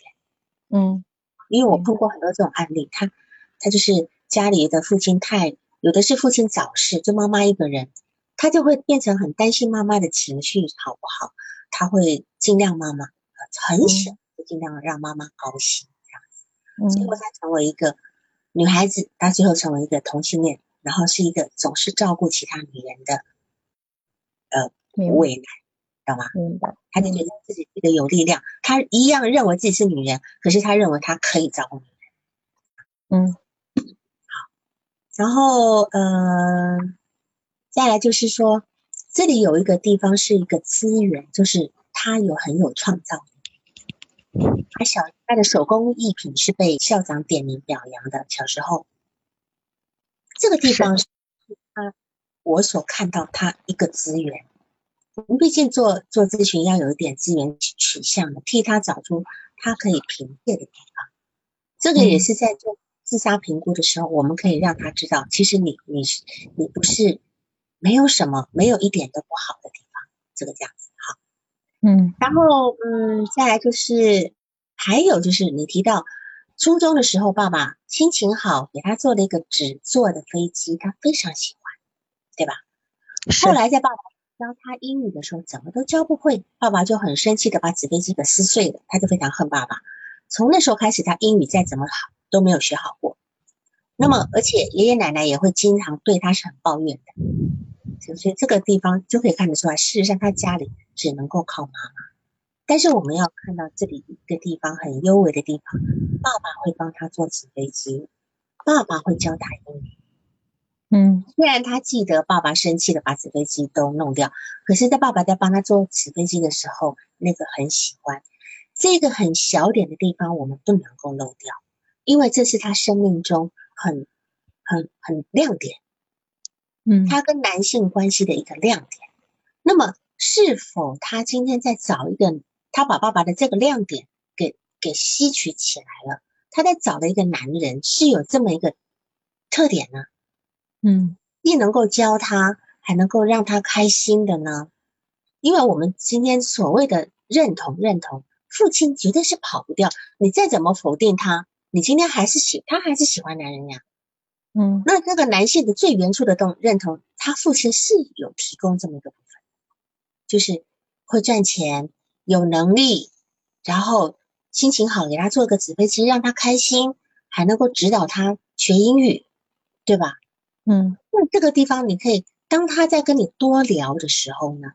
嗯，因为我碰过很多这种案例，他他就是家里的父亲太有的是父亲早逝，就妈妈一个人，他就会变成很担心妈妈的情绪好不好，他会尽量妈妈很小就尽量让妈妈高兴这样子，结果他成为一个女孩子，她最后成为一个同性恋，然后是一个总是照顾其他女人的呃未来。懂吗？明白。他就觉得自己这个有力量，他一样认为自己是女人，可是他认为他可以照顾女人。嗯，好。然后，呃，再来就是说，这里有一个地方是一个资源，就是他有很有创造力。他小他的手工艺品是被校长点名表扬的。小时候，这个地方是他我所看到他一个资源。我们毕竟做做咨询要有一点资源取向的，替他找出他可以凭借的地方。这个也是在做自杀评估的时候，我们可以让他知道，其实你你是你不是没有什么，没有一点都不好的地方。这个这样子，好，嗯，然后嗯，再来就是还有就是你提到初中的时候，爸爸心情好，给他做了一个纸做的飞机，他非常喜欢，对吧？后来在爸爸教他英语的时候，怎么都教不会，爸爸就很生气的把纸飞机给撕碎了，他就非常恨爸爸。从那时候开始，他英语再怎么好都没有学好过。那么，而且爷爷奶奶也会经常对他是很抱怨的，所以这个地方就可以看得出来，事实上他家里只能够靠妈妈。但是我们要看到这里一个地方很优美的地方，爸爸会帮他做纸飞机，爸爸会教他英语。嗯，虽然他记得爸爸生气的把纸飞机都弄掉，可是，在爸爸在帮他做纸飞机的时候，那个很喜欢这个很小点的地方，我们不能够漏掉，因为这是他生命中很很很亮点。嗯，他跟男性关系的一个亮点。那么，是否他今天在找一个？他把爸爸的这个亮点给给吸取起来了，他在找的一个男人是有这么一个特点呢，嗯，既能够教他，还能够让他开心的呢。因为我们今天所谓的认同认同，父亲绝对是跑不掉。你再怎么否定他，你今天还是喜他还是喜欢男人呀，嗯，那这个男性的最原初的动认同，他父亲是有提供这么一个部分，就是会赚钱。有能力，然后心情好，给他做个纸飞机，让他开心，还能够指导他学英语，对吧？嗯，那这个地方你可以，当他在跟你多聊的时候呢，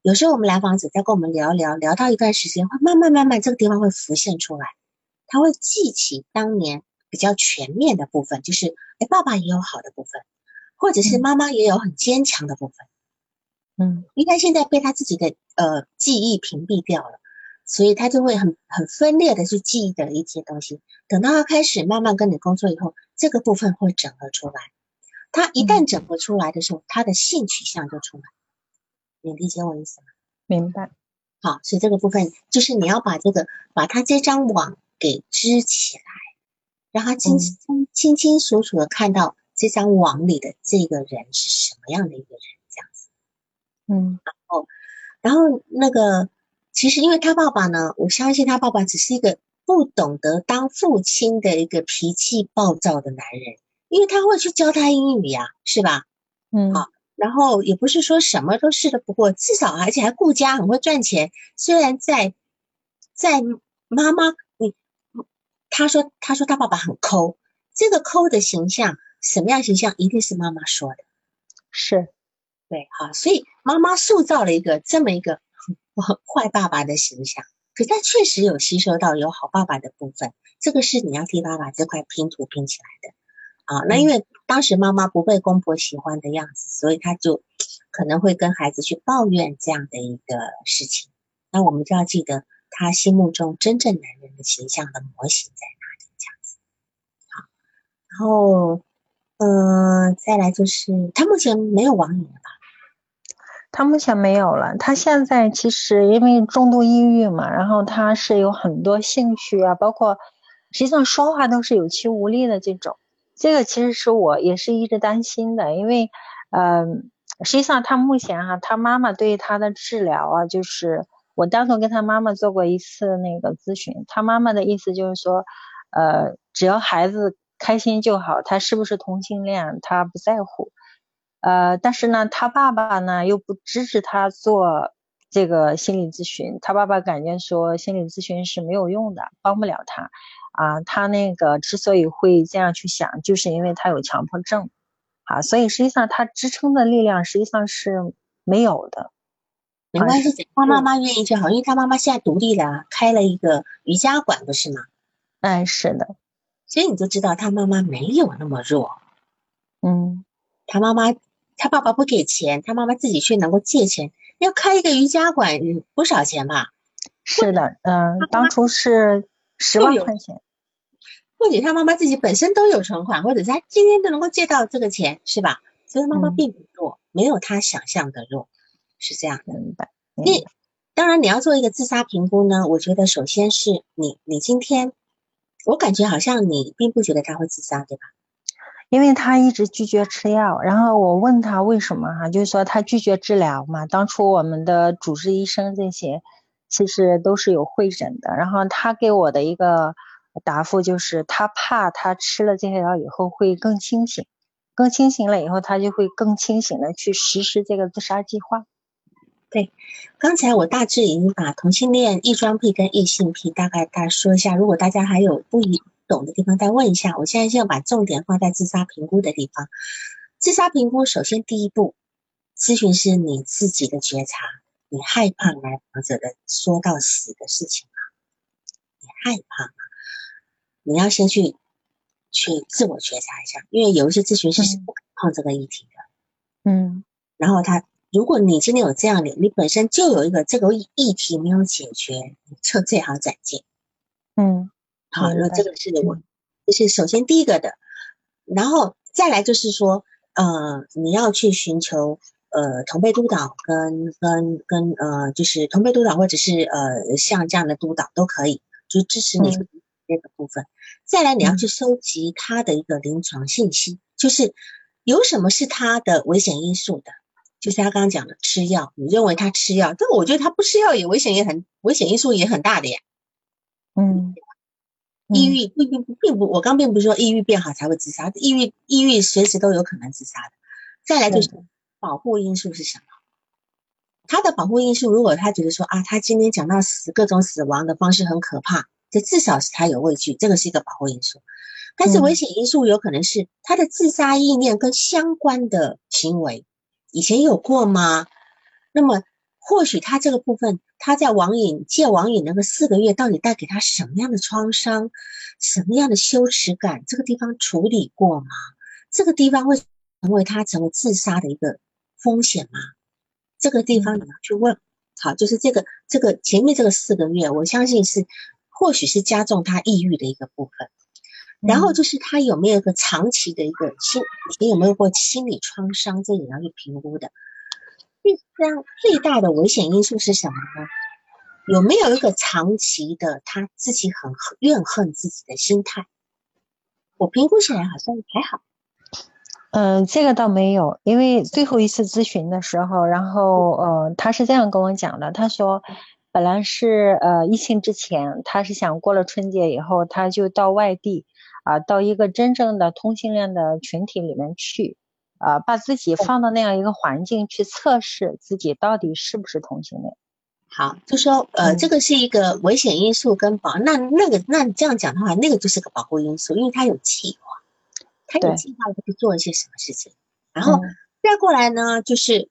有时候我们来访者在跟我们聊聊，聊到一段时间，会慢慢慢慢这个地方会浮现出来，他会记起当年比较全面的部分，就是哎，爸爸也有好的部分，或者是妈妈也有很坚强的部分。嗯，因为他现在被他自己的呃记忆屏蔽掉了，所以他就会很很分裂的去记忆的一些东西。等到他开始慢慢跟你工作以后，这个部分会整合出来。他一旦整合出来的时候，他的性取向就出来。你理解我意思吗？明白。好，所以这个部分就是你要把这个把他这张网给织起来，让他清清清清楚楚的看到这张网里的这个人是什么样的一个人。这样子嗯，然后，然后那个，其实因为他爸爸呢，我相信他爸爸只是一个不懂得当父亲的一个脾气暴躁的男人，因为他会去教他英语呀，是吧？嗯，好，然后也不是说什么都是的，不过至少而且还顾家，很会赚钱。虽然在在妈妈，你他说他说他爸爸很抠，这个抠的形象什么样形象，一定是妈妈说的，是。对，好，所以妈妈塑造了一个这么一个坏爸爸的形象，可他确实有吸收到有好爸爸的部分，这个是你要替爸爸这块拼图拼起来的啊。那因为当时妈妈不被公婆喜欢的样子，所以他就可能会跟孩子去抱怨这样的一个事情。那我们就要记得他心目中真正男人的形象的模型在哪里，这样子。好，然后，嗯，再来就是他目前没有网瘾了吧？他目前没有了，他现在其实因为重度抑郁嘛，然后他是有很多兴趣啊，包括实际上说话都是有气无力的这种，这个其实是我也是一直担心的，因为，嗯，实际上他目前哈，他妈妈对他的治疗啊，就是我单独跟他妈妈做过一次那个咨询，他妈妈的意思就是说，呃，只要孩子开心就好，他是不是同性恋他不在乎。呃，但是呢，他爸爸呢又不支持他做这个心理咨询，他爸爸感觉说心理咨询是没有用的，帮不了他。啊，他那个之所以会这样去想，就是因为他有强迫症，啊，所以实际上他支撑的力量实际上是没有的。没关系，他妈妈愿意就好，因为他妈妈现在独立了，开了一个瑜伽馆，不是吗？哎，是的，所以你就知道他妈妈没有那么弱。嗯，他妈妈。他爸爸不给钱，他妈妈自己却能够借钱，要开一个瑜伽馆，不少钱吧？是的，嗯，当初是十万块钱。或者他妈妈自己本身都有存款，或者是他今天都能够借到这个钱，是吧？所以妈妈并不弱，没有他想象的弱，是这样的。明白。你当然你要做一个自杀评估呢，我觉得首先是你，你今天，我感觉好像你并不觉得他会自杀，对吧？因为他一直拒绝吃药，然后我问他为什么哈，就是说他拒绝治疗嘛。当初我们的主治医生这些其实都是有会诊的，然后他给我的一个答复就是他怕他吃了这些药以后会更清醒，更清醒了以后他就会更清醒的去实施这个自杀计划。对，刚才我大致已经把同性恋异装癖跟异性癖大概大说一下，如果大家还有不懂的地方再问一下。我现在先要把重点放在自杀评估的地方。自杀评估首先第一步，咨询师你自己的觉察，你害怕来访者的说到死的事情吗？你害怕吗？你要先去去自我觉察一下，因为有一些咨询师是不碰这个议题的，嗯，然后他。如果你今天有这样的，你本身就有一个这个议题没有解决，你就最好转介。嗯，好，那这个是我，就是首先第一个的，然后再来就是说，呃，你要去寻求呃同辈督导跟跟跟呃，就是同辈督导或者是呃像这样的督导都可以，就支持你这个部分。再来，你要去收集他的一个临床信息，就是有什么是他的危险因素的。就是他刚刚讲的吃药，你认为他吃药，但我觉得他不吃药也危险也很危险因素也很大的呀。嗯，抑郁并并并不，我刚并不是说抑郁变好才会自杀，抑郁抑郁随时都有可能自杀的。再来就是保护因素是什么？他的保护因素，如果他觉得说啊，他今天讲到死各种死亡的方式很可怕，这至少是他有畏惧，这个是一个保护因素。但是危险因素有可能是他的自杀意念跟相关的行为。以前有过吗？那么或许他这个部分，他在网瘾戒网瘾那个四个月，到底带给他什么样的创伤，什么样的羞耻感？这个地方处理过吗？这个地方会成为他成为自杀的一个风险吗？这个地方你要去问。好，就是这个这个前面这个四个月，我相信是或许是加重他抑郁的一个部分。然后就是他有没有一个长期的一个心，你有没有过心理创伤，这也要去评估的。第三，最大的危险因素是什么呢？有没有一个长期的他自己很怨恨自己的心态？我评估起来好像还好。嗯，这个倒没有，因为最后一次咨询的时候，然后呃，他是这样跟我讲的，他说。本来是呃疫情之前，他是想过了春节以后，他就到外地啊，到一个真正的同性恋的群体里面去，啊，把自己放到那样一个环境去测试自己到底是不是同性恋。好，就说呃，这个是一个危险因素跟保，那那个那你这样讲的话，那个就是个保护因素，因为他有计划，他有计划去做一些什么事情。然后再过来呢，就是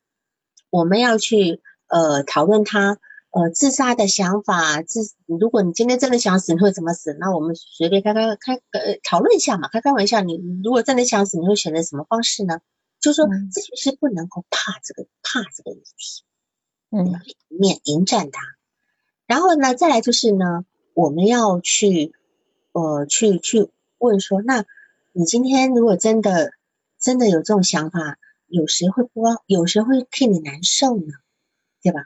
我们要去呃讨论他。呃，自杀的想法，自如果你今天真的想死，你会怎么死？那我们随便开开开呃讨论一下嘛，开开玩笑。你如果真的想死，你会选择什么方式呢？就是说，咨询师不能够怕这个怕这个议题，嗯，面迎战它。然后呢，再来就是呢，我们要去呃去去问说，那你今天如果真的真的有这种想法，有谁会不有谁会替你难受呢？对吧？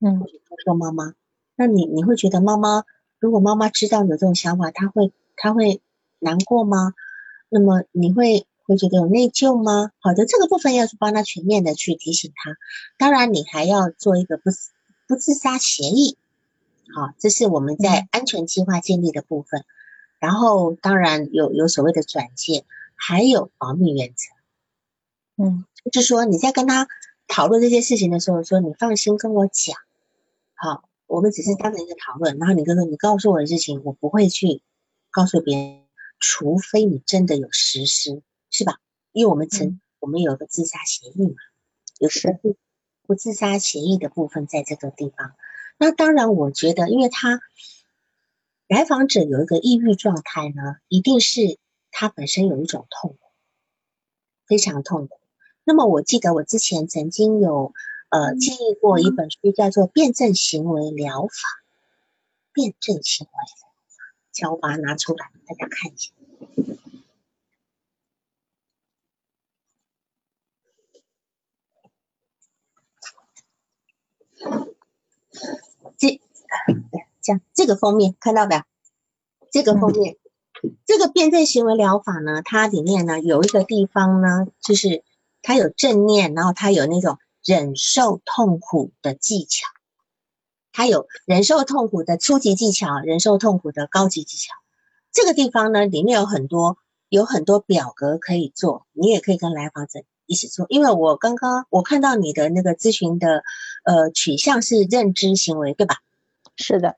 嗯，他说妈妈，那你你会觉得妈妈，如果妈妈知道有这种想法，她会她会难过吗？那么你会会觉得有内疚吗？好的，这个部分要去帮他全面的去提醒他。当然，你还要做一个不不自杀协议，好，这是我们在安全计划建立的部分。然后，当然有有所谓的转介，还有保密原则。嗯，就是说你在跟他讨论这些事情的时候，说你放心跟我讲。好，我们只是当成一个讨论。然后你跟说，你告诉我的事情，我不会去告诉别人，除非你真的有实施，是吧？因为我们曾我们有个自杀协议嘛，有个不不自杀协议的部分在这个地方。那当然，我觉得，因为他来访者有一个抑郁状态呢，一定是他本身有一种痛苦，非常痛苦。那么我记得我之前曾经有。呃，建议过一本书，叫做《辩证行为疗法》。辩证行为疗法，叫我把它拿出来，大家看一下。这，这样，这个封面看到没有，这个封面，这个辩证行为疗法呢，它里面呢有一个地方呢，就是它有正念，然后它有那种。忍受痛苦的技巧，它有忍受痛苦的初级技巧，忍受痛苦的高级技巧。这个地方呢，里面有很多有很多表格可以做，你也可以跟来访者一起做。因为我刚刚我看到你的那个咨询的呃取向是认知行为，对吧？是的，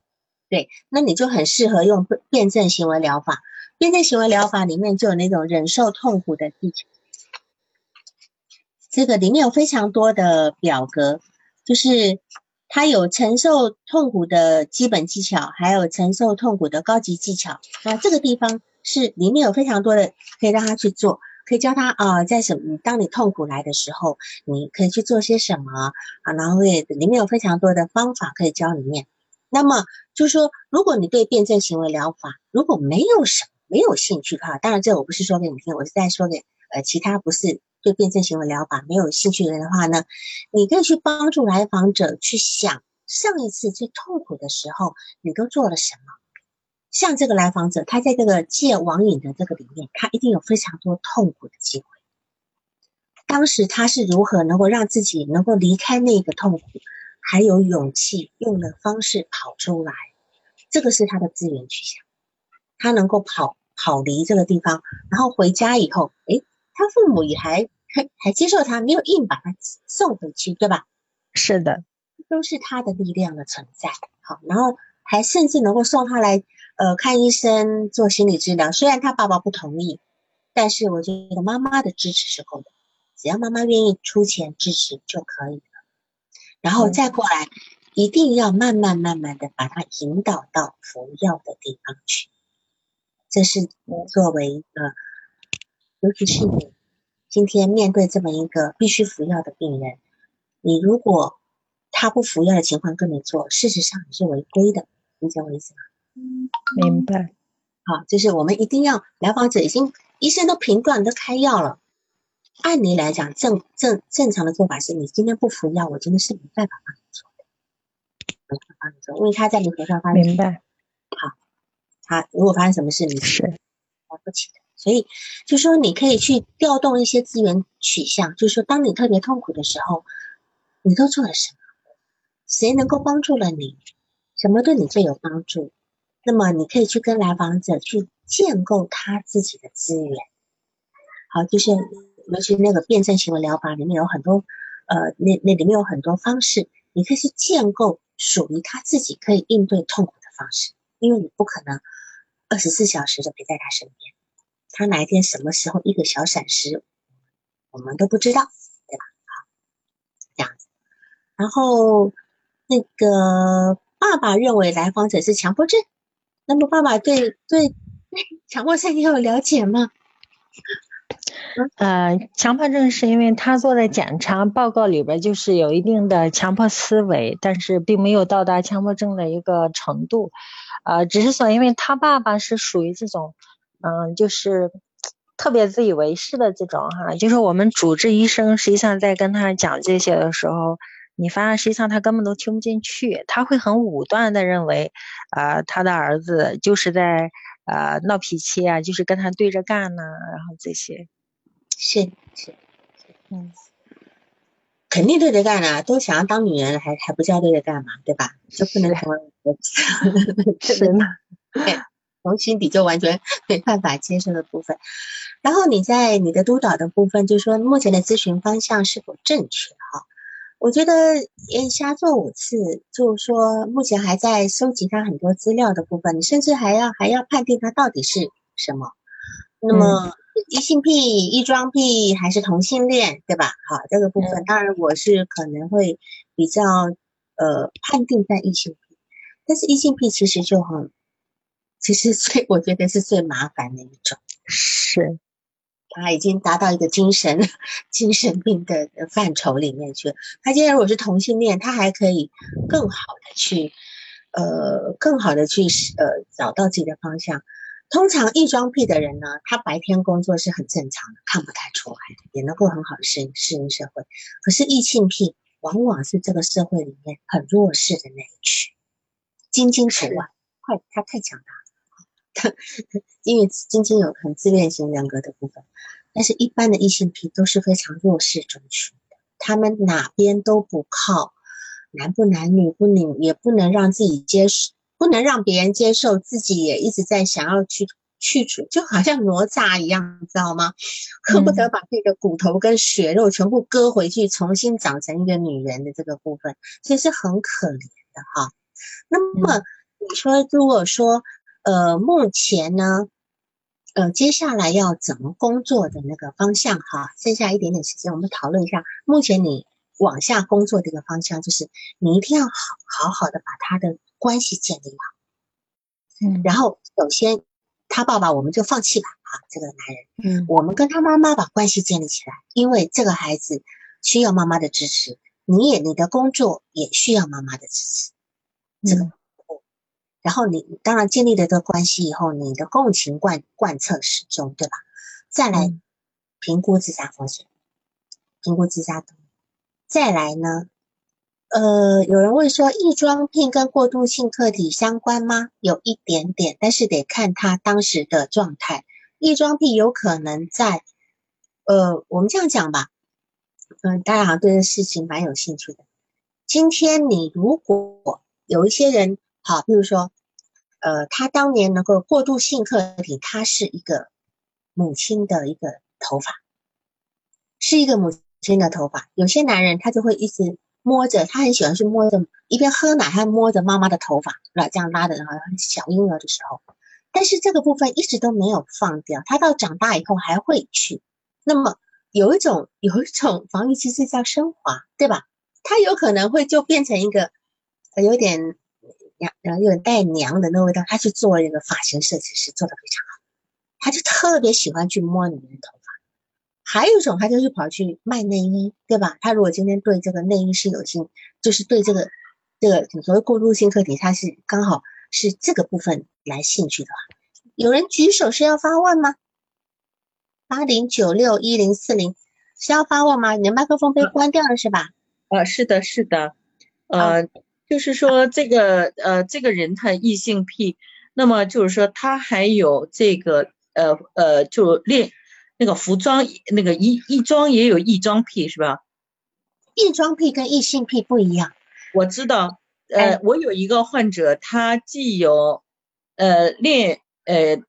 对，那你就很适合用辩证行为疗法。辩证行为疗法里面就有那种忍受痛苦的技巧，这个里面有非常多的表格，就是它有承受痛苦的基本技巧，还有承受痛苦的高级技巧。那这个地方是里面有非常多的可以让他去做，可以教他啊，在什么当你痛苦来的时候，你可以去做些什么啊，然后也里面有非常多的方法可以教里面。那么就是说，如果你对辩证行为疗法如果没有什么，没有兴趣哈，当然这我不是说给你听，我是在说给呃其他不是对辩证行为疗法没有兴趣的人的话呢，你可以去帮助来访者去想上一次最痛苦的时候你都做了什么。像这个来访者，他在这个戒网瘾的这个里面，他一定有非常多痛苦的机会。当时他是如何能够让自己能够离开那个痛苦，还有勇气用的方式跑出来，这个是他的资源取向，他能够跑。跑离这个地方，然后回家以后，诶，他父母也还还还接受他，没有硬把他送回去，对吧？是的，都是他的力量的存在。好，然后还甚至能够送他来呃看医生做心理治疗。虽然他爸爸不同意，但是我觉得妈妈的支持是够的，只要妈妈愿意出钱支持就可以了。然后再过来，一定要慢慢慢慢的把他引导到服药的地方去。这是作为一个，尤其是你今天面对这么一个必须服药的病人，你如果他不服药的情况跟你做，事实上你是违规的，理解我意思吗？明白。好，就是我们一定要来访者已经医生都评断都开药了，按理来讲正正正常的做法是你今天不服药，我真的是没办法帮你做的，没办法帮你做，因为他在你头上发明白。好。他如果发生什么事，你是来不起的。所以，就说你可以去调动一些资源取向，就是说，当你特别痛苦的时候，你都做了什么？谁能够帮助了你？什么对你最有帮助？那么，你可以去跟来访者去建构他自己的资源。好，就是尤其那个辩证行为疗法里面有很多，呃，那那里面有很多方式，你可以去建构属于他自己可以应对痛苦的方式，因为你不可能。二十四小时都陪在他身边，他哪一天什么时候一个小闪失，我们都不知道，对吧？好，这样子。然后那个爸爸认为来访者是强迫症，那么爸爸对对 [laughs] 强迫症你有了解吗？呃，强迫症是因为他做的检查报告里边就是有一定的强迫思维，但是并没有到达强迫症的一个程度。呃，只是说，因为他爸爸是属于这种，嗯，就是特别自以为是的这种哈，就是我们主治医生实际上在跟他讲这些的时候，你发现实际上他根本都听不进去，他会很武断的认为，啊，他的儿子就是在呃闹脾气啊，就是跟他对着干呢，然后这些，是是，嗯。肯定对着干啊，都想要当女人，还还不叫对着干嘛，对吧？就不能成为是吗？[laughs] [laughs] 对，从心底就完全没办法接受的部分。然后你在你的督导的部分，就是说目前的咨询方向是否正确？哈，我觉得也瞎做五次，就是说目前还在收集他很多资料的部分，你甚至还要还要判定他到底是什么。那么。异性癖、异装癖还是同性恋，对吧？好，这个部分当然我是可能会比较呃判定在异性癖，但是异性癖其实就很，其实最 [laughs] 我觉得是最麻烦的一种，是，他已经达到一个精神 [laughs] 精神病的范畴里面去了。他今天如果是同性恋，他还可以更好的去呃更好的去呃找到自己的方向。通常异装癖的人呢，他白天工作是很正常的，看不太出来的，也能够很好的适应适应社会。可是异性癖往往是这个社会里面很弱势的那一群，金金除外，快他太强大了，[laughs] 因为晶晶有很自恋型人格的部分，但是一般的异性癖都是非常弱势中群的，他们哪边都不靠，男不男女不女，也不能让自己接受。不能让别人接受，自己也一直在想要去去除，就好像哪吒一样，你知道吗？恨不得把这个骨头跟血肉全部割回去，重新长成一个女人的这个部分，其实很可怜的哈。那么你说，如果说呃，目前呢，呃，接下来要怎么工作的那个方向哈，剩下一点点时间，我们讨论一下。目前你往下工作这个方向，就是你一定要好好好的把他的关系建立好。嗯，然后首先他爸爸我们就放弃吧，啊，这个男人，嗯，我们跟他妈妈把关系建立起来，因为这个孩子需要妈妈的支持，你也你的工作也需要妈妈的支持，这个。然后你当然建立了这个关系以后，你的共情贯贯彻始终，对吧？再来评估自杀风险，评估自杀再来呢？呃，有人问说，异装癖跟过渡性客体相关吗？有一点点，但是得看他当时的状态。异装癖有可能在，呃，我们这样讲吧，嗯，大家好像对这事情蛮有兴趣的。今天你如果有一些人。好，比如说，呃，他当年能够过渡性客体，他是一个母亲的一个头发，是一个母亲的头发。有些男人他就会一直摸着，他很喜欢去摸着，一边喝奶还摸着妈妈的头发，是吧？这样拉的，然后小婴儿的时候，但是这个部分一直都没有放掉，他到长大以后还会去。那么有一种有一种防御机制叫升华，对吧？他有可能会就变成一个有点。然后有点带娘的那味道，他去做那个发型设计师，做的非常好。他就特别喜欢去摸女人的头发。还有一种，他就是跑去卖内衣，对吧？他如果今天对这个内衣是有兴，就是对这个这个所谓过渡性课题，他是刚好是这个部分来兴趣的话，有人举手是要发问吗？八零九六一零四零是要发问吗？你的麦克风被关掉了是吧？呃，是的，是的，呃。就是说，这个呃，这个人他异性癖，那么就是说他还有这个呃呃，就恋那个服装那个异异装也有异装癖是吧？异装癖跟异性癖不一样。我知道，呃，我有一个患者，他既有呃恋呃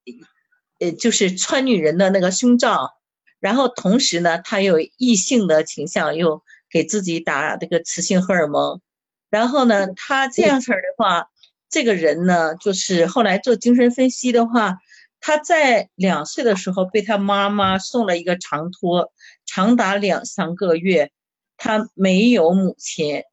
呃，就是穿女人的那个胸罩，然后同时呢，他有异性的倾向，又给自己打这个雌性荷尔蒙。然后呢，他这样式儿的话，这个人呢，就是后来做精神分析的话，他在两岁的时候被他妈妈送了一个长托，长达两三个月，他没有母亲，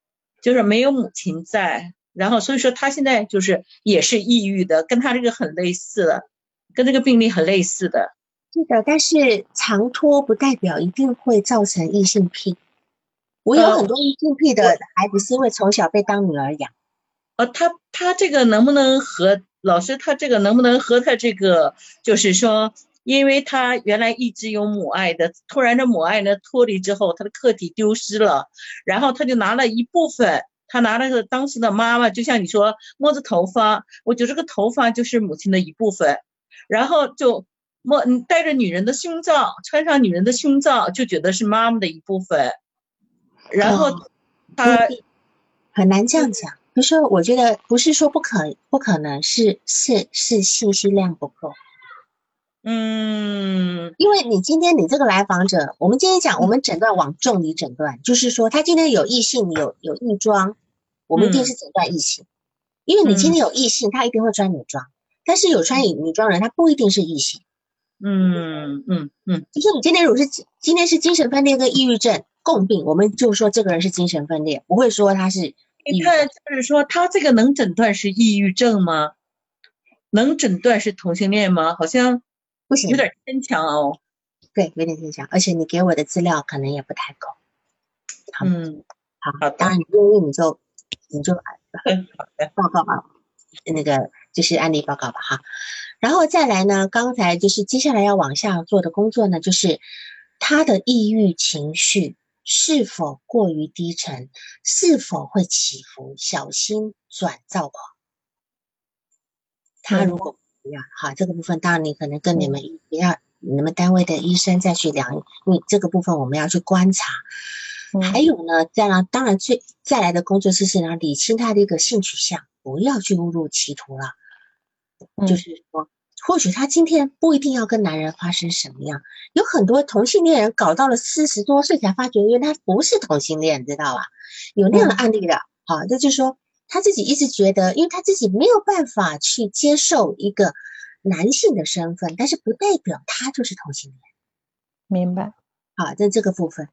就是没有母亲在，然后所以说他现在就是也是抑郁的，跟他这个很类似的，跟这个病例很类似的。是的，但是长托不代表一定会造成异性癖。我有很多异性癖的孩子，是因为从小被当女儿养。呃，他他这个能不能和老师？他这个能不能和他这个，就是说，因为他原来一直有母爱的，突然这母爱呢脱离之后，他的客体丢失了，然后他就拿了一部分，他拿了个当时的妈妈，就像你说摸着头发，我觉得这个头发就是母亲的一部分，然后就摸带着女人的胸罩，穿上女人的胸罩，就觉得是妈妈的一部分。然后他很难这样讲，不是我觉得不是说不可不可能是是是信息量不够，嗯，因为你今天你这个来访者，我们今天讲我们诊断往重里诊断，就是说他今天有异性有有异装，我们一定是诊断异性，因为你今天有异性，他一定会穿女装，但是有穿女女装人，他不一定是异性，嗯嗯嗯，就是你今天如果是今天是精神分裂跟抑郁症。共病，我们就说这个人是精神分裂，不会说他是。你看，就是说他这个能诊断是抑郁症吗？能诊断是同性恋吗？好像不行，有点牵强哦。对，有点牵强，而且你给我的资料可能也不太够。嗯，好，当然你愿意你就你就 [laughs] 报告吧，那个就是案例报告吧哈。然后再来呢，刚才就是接下来要往下做的工作呢，就是他的抑郁情绪。是否过于低沉？是否会起伏？小心转躁狂。他如果不要好，这个部分当然你可能跟你们不要你们单位的医生再去量，因为这个部分我们要去观察。还有呢，再来当然最再来的工作就是呢，理清他的一个性取向，不要去误入歧途了。就是说，或许她今天不一定要跟男人发生什么样，有很多同性恋人搞到了四十多岁才发觉，原来他不是同性恋，知道吧？有那样的案例的，好，那就是说他自己一直觉得，因为他自己没有办法去接受一个男性的身份，但是不代表他就是同性恋。明白，好，在这个部分，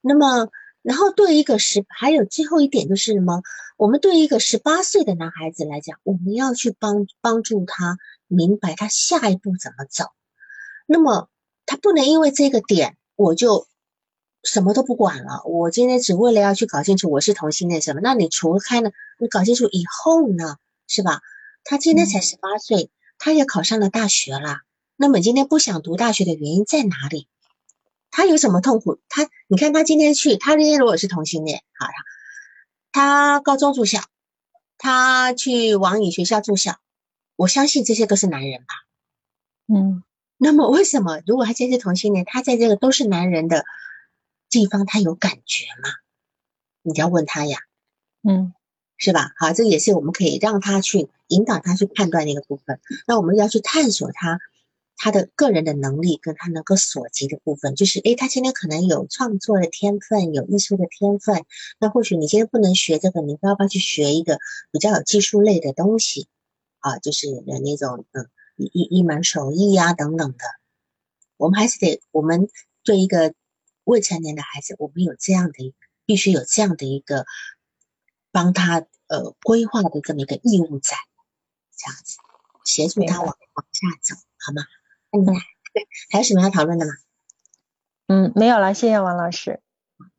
那么。然后对一个十，还有最后一点就是什么？我们对一个十八岁的男孩子来讲，我们要去帮帮助他明白他下一步怎么走。那么他不能因为这个点，我就什么都不管了。我今天只为了要去搞清楚我是同性恋什么？那你除开呢？你搞清楚以后呢？是吧？他今天才十八岁，他也考上了大学了。那么今天不想读大学的原因在哪里？他有什么痛苦？他，你看他今天去，他今天如果是同性恋，好，他高中住校，他去网瘾学校住校，我相信这些都是男人吧，嗯，那么为什么如果他今天是同性恋，他在这个都是男人的地方，他有感觉吗？你要问他呀，嗯，是吧？好，这也是我们可以让他去引导他去判断的一个部分。那我们要去探索他。他的个人的能力跟他能够所及的部分，就是诶，他今天可能有创作的天分，有艺术的天分。那或许你今天不能学这个，你要不要去学一个比较有技术类的东西啊？就是有那种嗯一一一门手艺呀等等的。我们还是得，我们对一个未成年的孩子，我们有这样的必须有这样的一个帮他呃规划的这么一个义务在，这样子协助他往往下走，好吗？嗯，对，还有什么要讨论的吗？嗯，没有了，谢谢王老师。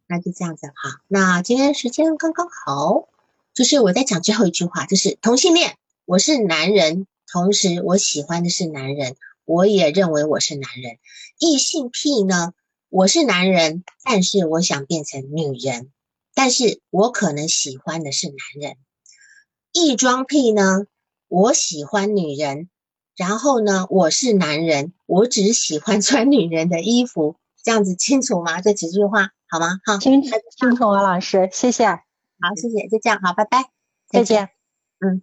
那就这样子哈。那今天时间刚刚好，就是我在讲最后一句话，就是同性恋，我是男人，同时我喜欢的是男人，我也认为我是男人。异性癖呢，我是男人，但是我想变成女人，但是我可能喜欢的是男人。异装癖呢，我喜欢女人。然后呢，我是男人，我只喜欢穿女人的衣服，这样子清楚吗？这几句话好吗？好，清楚，清楚，王老师，谢谢。好，谢谢，就这样，好，拜拜，再见，嗯。